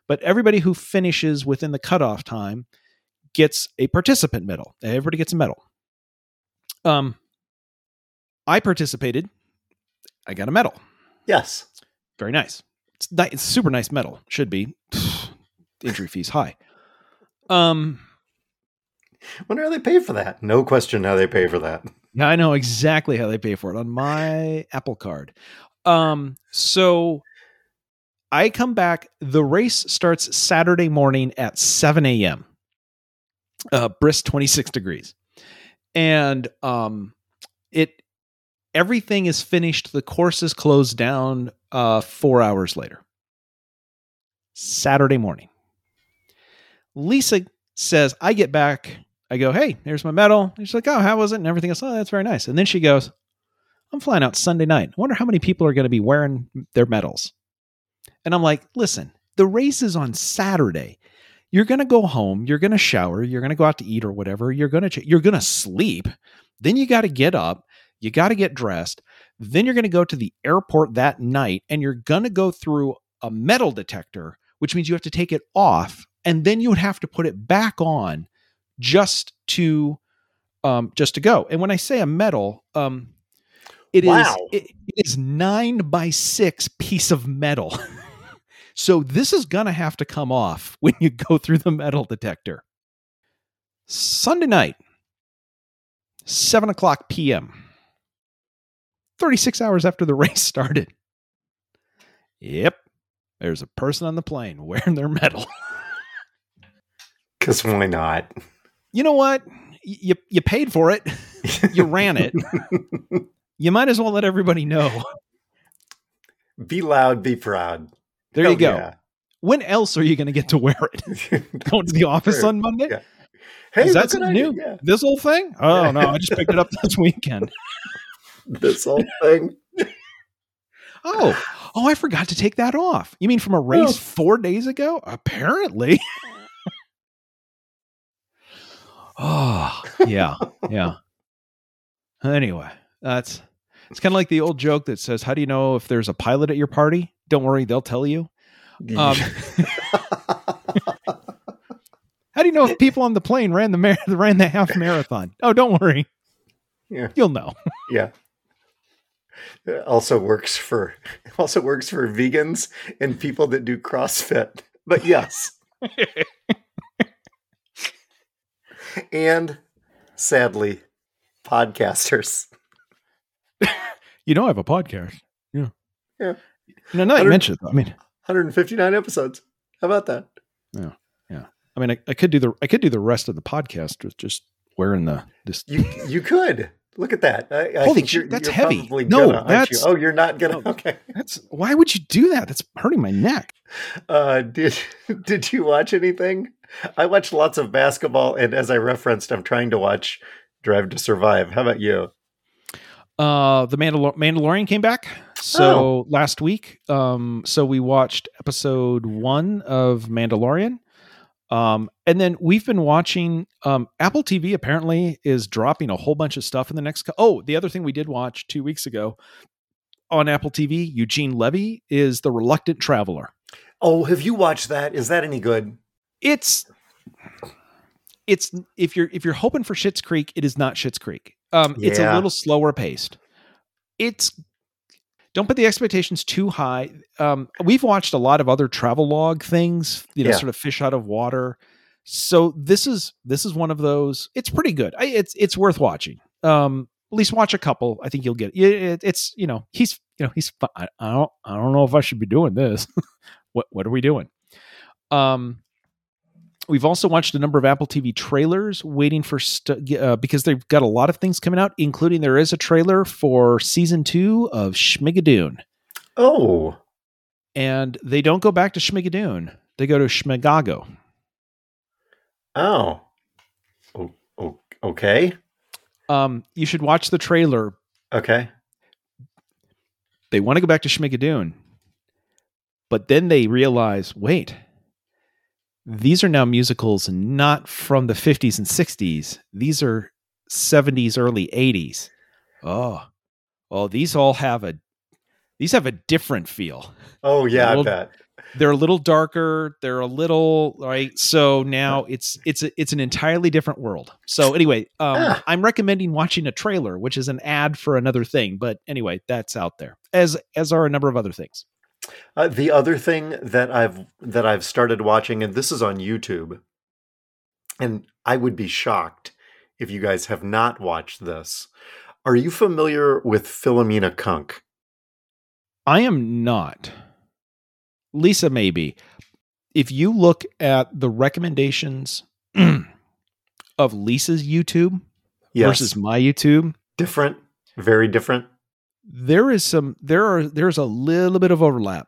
But everybody who finishes within the cutoff time gets a participant medal. Everybody gets a medal. Um, I participated. I got a medal. yes. Very nice. It's, it's super nice medal. Should be. Entry fees high. Um, Wonder how they pay for that. No question how they pay for that. yeah, I know exactly how they pay for it on my Apple Card. Um, so I come back. The race starts Saturday morning at 7 a.m. Uh, brisk 26 degrees. And um, it everything is finished. The course is closed down uh, four hours later. Saturday morning. Lisa says, I get back. I go, hey, here's my medal. And she's like, oh, how was it? And everything else. Oh, that's very nice. And then she goes, I'm flying out Sunday night. I wonder how many people are going to be wearing their medals. And I'm like, listen, the race is on Saturday. You're going to go home. You're going to shower. You're going to go out to eat or whatever. You're going to ch- you're going to sleep. Then you got to get up. You got to get dressed. Then you're going to go to the airport that night, and you're going to go through a metal detector, which means you have to take it off, and then you would have to put it back on just to um, just to go. And when I say a metal, um, it is Wow. it- it is nine by six piece of metal. so this is gonna have to come off when you go through the metal detector. Sunday night, seven o'clock p.m. 36 hours after the race started. Yep. There's a person on the plane wearing their medal. Because why not? You know what? You you paid for it. You ran it. You might as well let everybody know. be loud, be proud. There Hell you go. yeah. When else are you going to get to wear it? Going to the office True. on Monday? Yeah. Hey, Is that something new? Yeah. This whole thing? Oh no, I just picked it up this weekend. This whole thing. Oh, oh, I forgot to take that off. You mean from a race Oh. four days ago? Apparently. Oh, yeah, yeah. Anyway, that's it's kind of like the old joke that says, "How do you know if there's a pilot at your party? Don't worry, they'll tell you." Um, How do you know if people on the plane ran the mar- ran the half marathon? Oh, don't worry, yeah. you'll know. Yeah. It also works for also works for vegans and people that do CrossFit. But yes. and sadly, podcasters. You know, I have a podcast. Yeah, Yeah. No, now that you Hundred- mention it, I mean, 159 episodes. How about that? Yeah. Yeah. I mean, I, I could do the I could do the rest of the podcast with just wearing the this. You you could. Look at that. I, I Holy think shit, you're, that's you're heavy. No, gonna, aren't you? that's- Oh, you're not gonna. No. Okay. That's why would you do that? That's hurting my neck. Uh, did did you watch anything? I watch lots of basketball, and as I referenced, I'm trying to watch Drive to Survive. How about you? Uh, the Mandalor- Mandalorian came back so last week. Um, so we watched episode one of Mandalorian. Um, and then we've been watching. Um, Apple TV apparently is dropping a whole bunch of stuff in the next. Co- oh, the other thing we did watch two weeks ago on Apple TV, Eugene Levy is the Reluctant Traveler. Oh, have you watched that? Is that any good? It's it's if you're if you're hoping for Schitt's Creek, it is not Schitt's Creek. Um, it's a little slower paced. It's don't put the expectations too high. Um, we've watched a lot of other travel log things, you know, Yeah. sort of fish out of water. So this is this is one of those. It's pretty good. I, it's it's worth watching. Um, at least watch a couple. I think you'll get it. it it's you know he's you know he's. I, I don't I don't know if I should be doing this. what what are we doing? Um, we've also watched a number of Apple TV trailers, waiting for st- uh, because they've got a lot of things coming out, including there is a trailer for season two of Schmigadoon, Oh, and they don't go back to Schmigadoon; they go to Schmicago. oh, oh, oh okay, Um, you should watch the trailer. okay. They want to go back to Schmigadoon, but then they realize, wait, these are now musicals not from the 50s and 60s. These are 70s, early 80s. Oh, well, these all have a these have a different feel. Oh yeah, I bet. They're a little darker. They're a little right. So now it's it's a, it's an entirely different world. So anyway, um, Ah. I'm recommending watching a trailer, which is an ad for another thing. But anyway, that's out there as as are a number of other things. Uh, the other thing that I've that I've started watching, and this is on YouTube, and I would be shocked if you guys have not watched this. Are you familiar with Philomena Cunk? I am not. Lisa, maybe. If you look at the recommendations of Lisa's YouTube Yes, versus my YouTube, different, very different. There is some there are there's a little bit of overlap,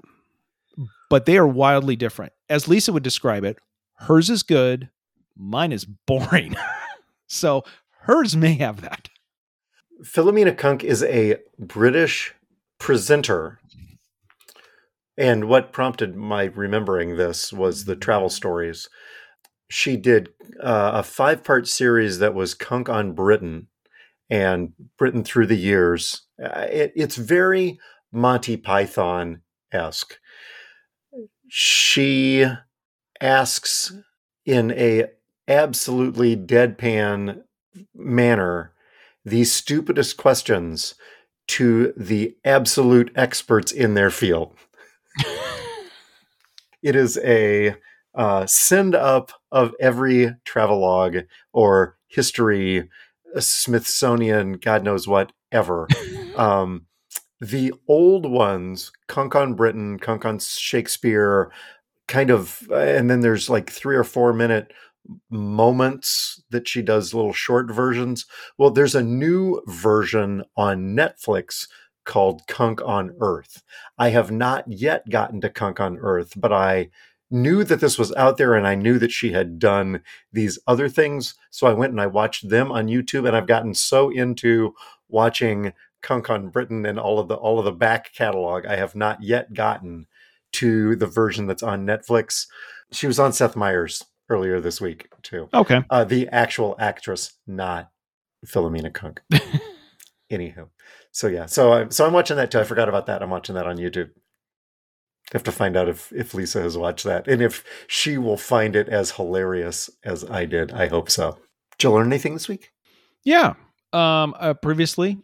but they are wildly different. As Lisa would describe it, hers is good, mine is boring. so hers may have that. Philomena Cunk is a British presenter. And what prompted my remembering this was the travel stories. She did uh, a five part series that was Cunk on Britain and Britain through the years. Uh, it, it's very Monty Python esque. She asks in a absolutely deadpan manner the stupidest questions to the absolute experts in their field. it is a uh, send up of every travelogue or history, uh, Smithsonian, God knows what, ever. Um, the old ones, Cunk on Britain, Cunk on Shakespeare, kind of, and then there's like three or four minute moments that she does little short versions. Well, there's a new version on Netflix called Cunk on Earth. I have not yet gotten to Cunk on Earth, but I knew that this was out there and I knew that she had done these other things. So I went and I watched them on YouTube and I've gotten so into watching Cunk on Britain and all of the all of the back catalog. I have not yet gotten to the version that's on Netflix. She was on Seth Meyers earlier this week too. Okay. Uh, the actual actress, not Philomena Cunk. Anywho, so yeah, so I, so I'm watching that too. I forgot about that. I'm watching that on YouTube. have to find out if if Lisa has watched that and if she will find it as hilarious as I did. I hope so. Did you learn anything this week? Yeah. Um uh, previously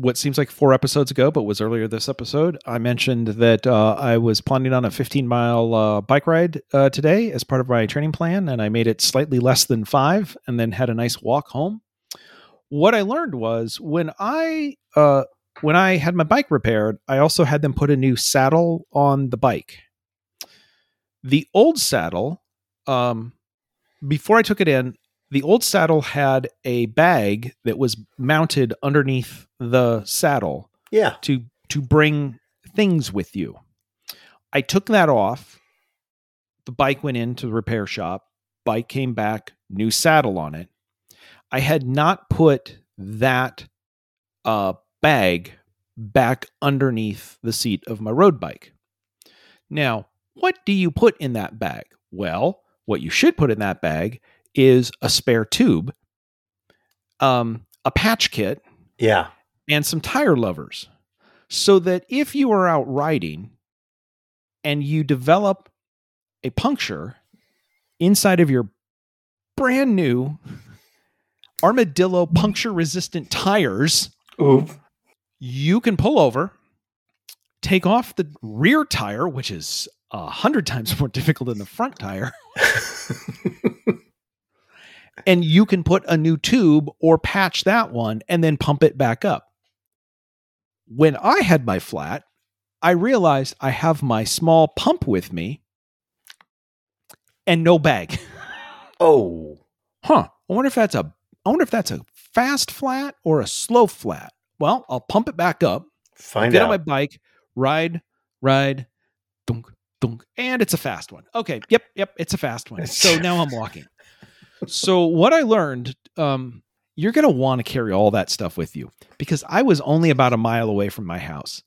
what seems like four episodes ago, but was earlier this episode, I mentioned that uh, I was planning on a 15 mile uh, bike ride uh, today as part of my training plan, and I made it slightly less than five, and then had a nice walk home. What I learned was when I uh, when I had my bike repaired, I also had them put a new saddle on the bike. The old saddle, um, before I took it in, the old saddle had a bag that was mounted underneath the saddle Yeah. to to bring things with you. I took that off. The bike went into the repair shop. Bike came back, new saddle on it. I had not put that uh, bag back underneath the seat of my road bike. Now, what do you put in that bag? Well, what you should put in that bag is a spare tube, um, a patch kit, Yeah. and some tire levers so that if you are out riding and you develop a puncture inside of your brand new armadillo puncture resistant tires. Ooh. You can pull over, take off the rear tire, which is a hundred times more difficult than the front tire, and you can put a new tube or patch that one and then pump it back up. When I had my flat, I realized I have my small pump with me and no bag. oh. Huh. I wonder if that's a I wonder if that's a fast flat or a slow flat. Well, I'll pump it back up, Find get out. on my bike, ride, ride, dunk, dunk, and it's a fast one. Okay, yep, yep, it's a fast one. So now I'm walking. So what I learned, um, you're gonna want to carry all that stuff with you because I was only about a mile away from my house.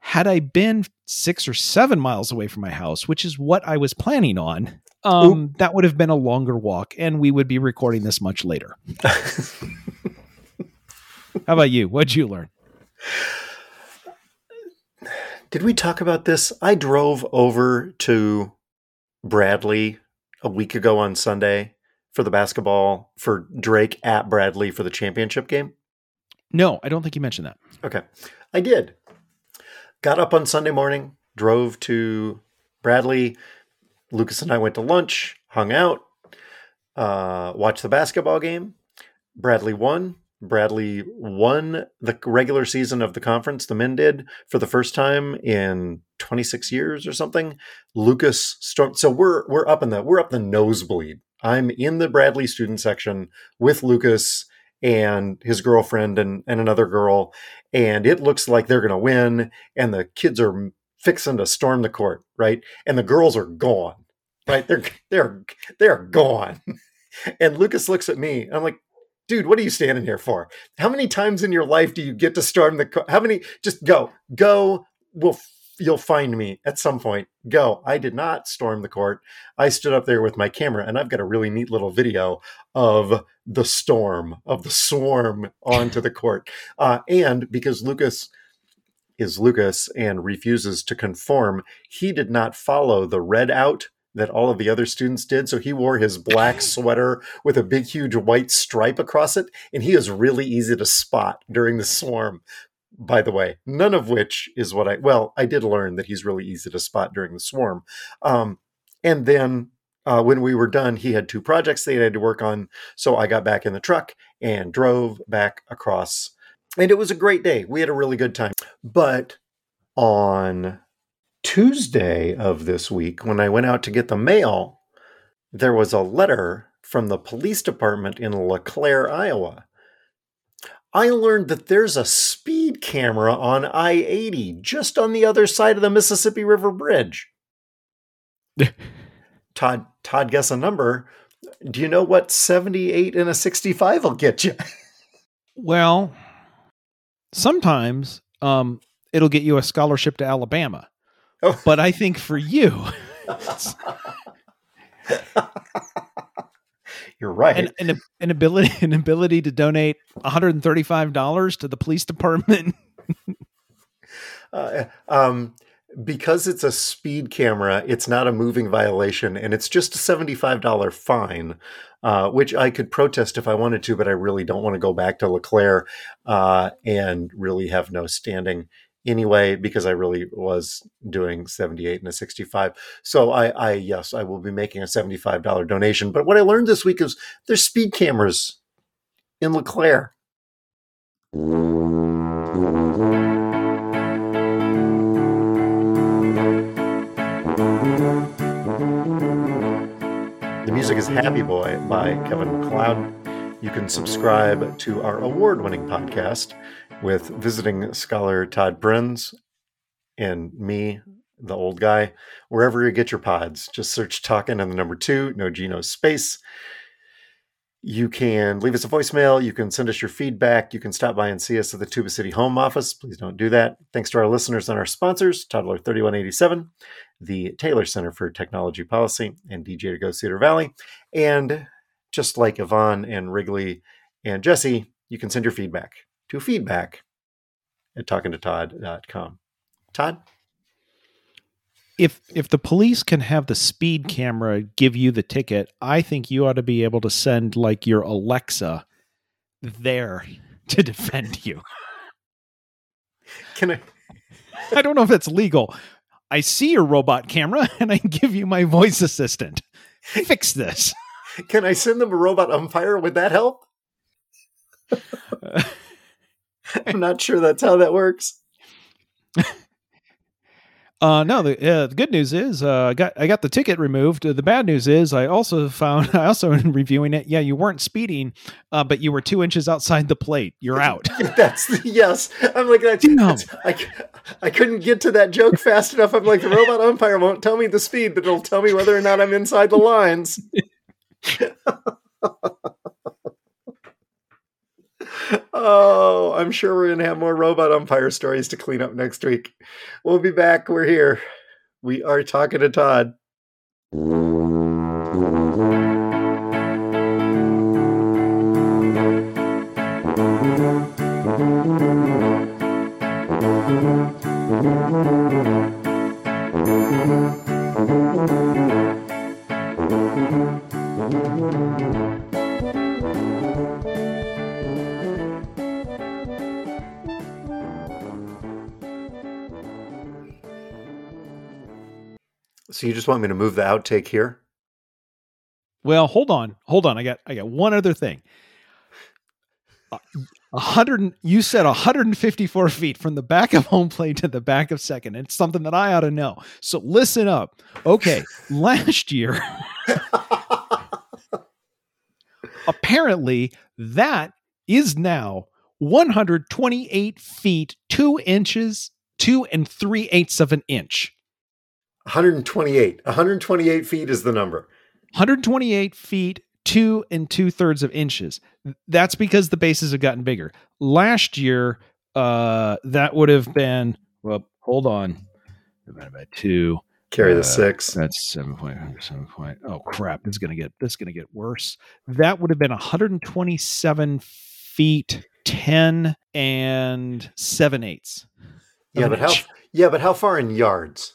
Had I been six or seven miles away from my house, which is what I was planning on, um, that would have been a longer walk, and we would be recording this much later. How about you? What'd you learn? Did we talk about this? I drove over to Bradley a week ago on Sunday for the basketball for Drake at Bradley for the championship game. No, I don't think you mentioned that. Okay. I did. Got up on Sunday morning, drove to Bradley. Lucas and I went to lunch, hung out, uh, watched the basketball game. Bradley won. Bradley won the regular season of the conference. The men did for the first time in 26 years or something. Lucas stormed. So we're we're up in the we're up the nosebleed. I'm in the Bradley student section with Lucas and his girlfriend and, and another girl, and it looks like they're going to win. And the kids are fixing to storm the court, right? And the girls are gone, right? They're they're they're gone. And Lucas looks at me. and I'm like, dude, what are you standing here for? How many times in your life do you get to storm the court? How many? Just go, go. We'll you'll find me at some point. Go. I did not storm the court. I stood up there with my camera, and I've got a really neat little video of the storm of the swarm onto the court. Uh, and because Lucas is Lucas and refuses to conform, he did not follow the red out that all of the other students did. So he wore his black sweater with a big, huge white stripe across it. And he is really easy to spot during the swarm, by the way. None of which is what I, well, I did learn that he's really easy to spot during the swarm. Um, and then uh, when we were done, he had two projects that he had to work on. So I got back in the truck and drove back across. And it was a great day. We had a really good time. But on Tuesday of this week, when I went out to get the mail, there was a letter from the police department in LeClaire, Iowa. I learned that there's a speed camera on I 80 just on the other side of the Mississippi River Bridge. Todd, Todd, guess a number. Do you know what 78 and a 65 will get you? Well, sometimes um, it'll get you a scholarship to Alabama. Oh. But I think for you, You're right. an, an, an ability an ability to donate $135 to the police department. Uh, um, because it's a speed camera, it's not a moving violation, and it's just a seventy-five dollar fine, uh, which I could protest if I wanted to, but I really don't want to go back to LeClaire uh, and really have no standing anyway because I really was doing seventy-eight and a sixty-five. So I, I yes, I will be making a seventy-five dollar donation. But what I learned this week is there's speed cameras in LeClaire. The music is Happy Boy by Kevin MacLeod. You can subscribe to our award winning podcast with visiting scholar Todd Bruns and me, the old guy, wherever you get your pods. Just search Talking and the number two, no Geno space. You can leave us a voicemail. You can send us your feedback. You can stop by and see us at the Tuba City home office. Please don't do that. Thanks to our listeners and our sponsors, Toddler 3187, the Taylor Center for Technology Policy, and DJ to Go Cedar Valley. And just like Yvonne and Wrigley and Jesse, you can send your feedback to feedback at talkingtotodd.com. Todd? if if the police can have the speed camera give you the ticket, I think you ought to be able to send like your Alexa there to defend you. Can I? I don't know if it's legal. I see your robot camera and I give you my voice assistant. Fix this. Can I send them a robot umpire? Would that help? I'm not sure that's how that works. Uh, no, the, uh, the good news is uh, I got I got the ticket removed. The bad news is I also found I also in reviewing it. Yeah, you weren't speeding, uh, but you were two inches outside the plate. You're out. that's yes. I'm like that's, No. that's I, I couldn't get to that joke fast enough. I'm like the robot umpire won't tell me the speed, but it'll tell me whether or not I'm inside the lines. Oh, I'm sure we're gonna have more robot umpire stories to clean up next week. We'll be back. We're here. We are talking to Todd. So you just want me to move the outtake here? Well, hold on, hold on. I got I got one other thing. Uh, A hundred. You said 154 feet from the back of home plate to the back of second. It's something that I ought to know. So listen up. Okay, last year apparently that is now 128 feet two inches two and three eighths of an inch. 128. 128 feet is the number. 128 feet, two and two thirds of inches. That's because the bases have gotten bigger. Last year, uh, that would have been, well, hold on. Divided by two. Carry the Uh, six. That's seven point seven point. Oh crap! This is gonna get this is gonna get worse. That would have been 127 feet, ten and seven eighths. Yeah, but how? Yeah, but how far in yards?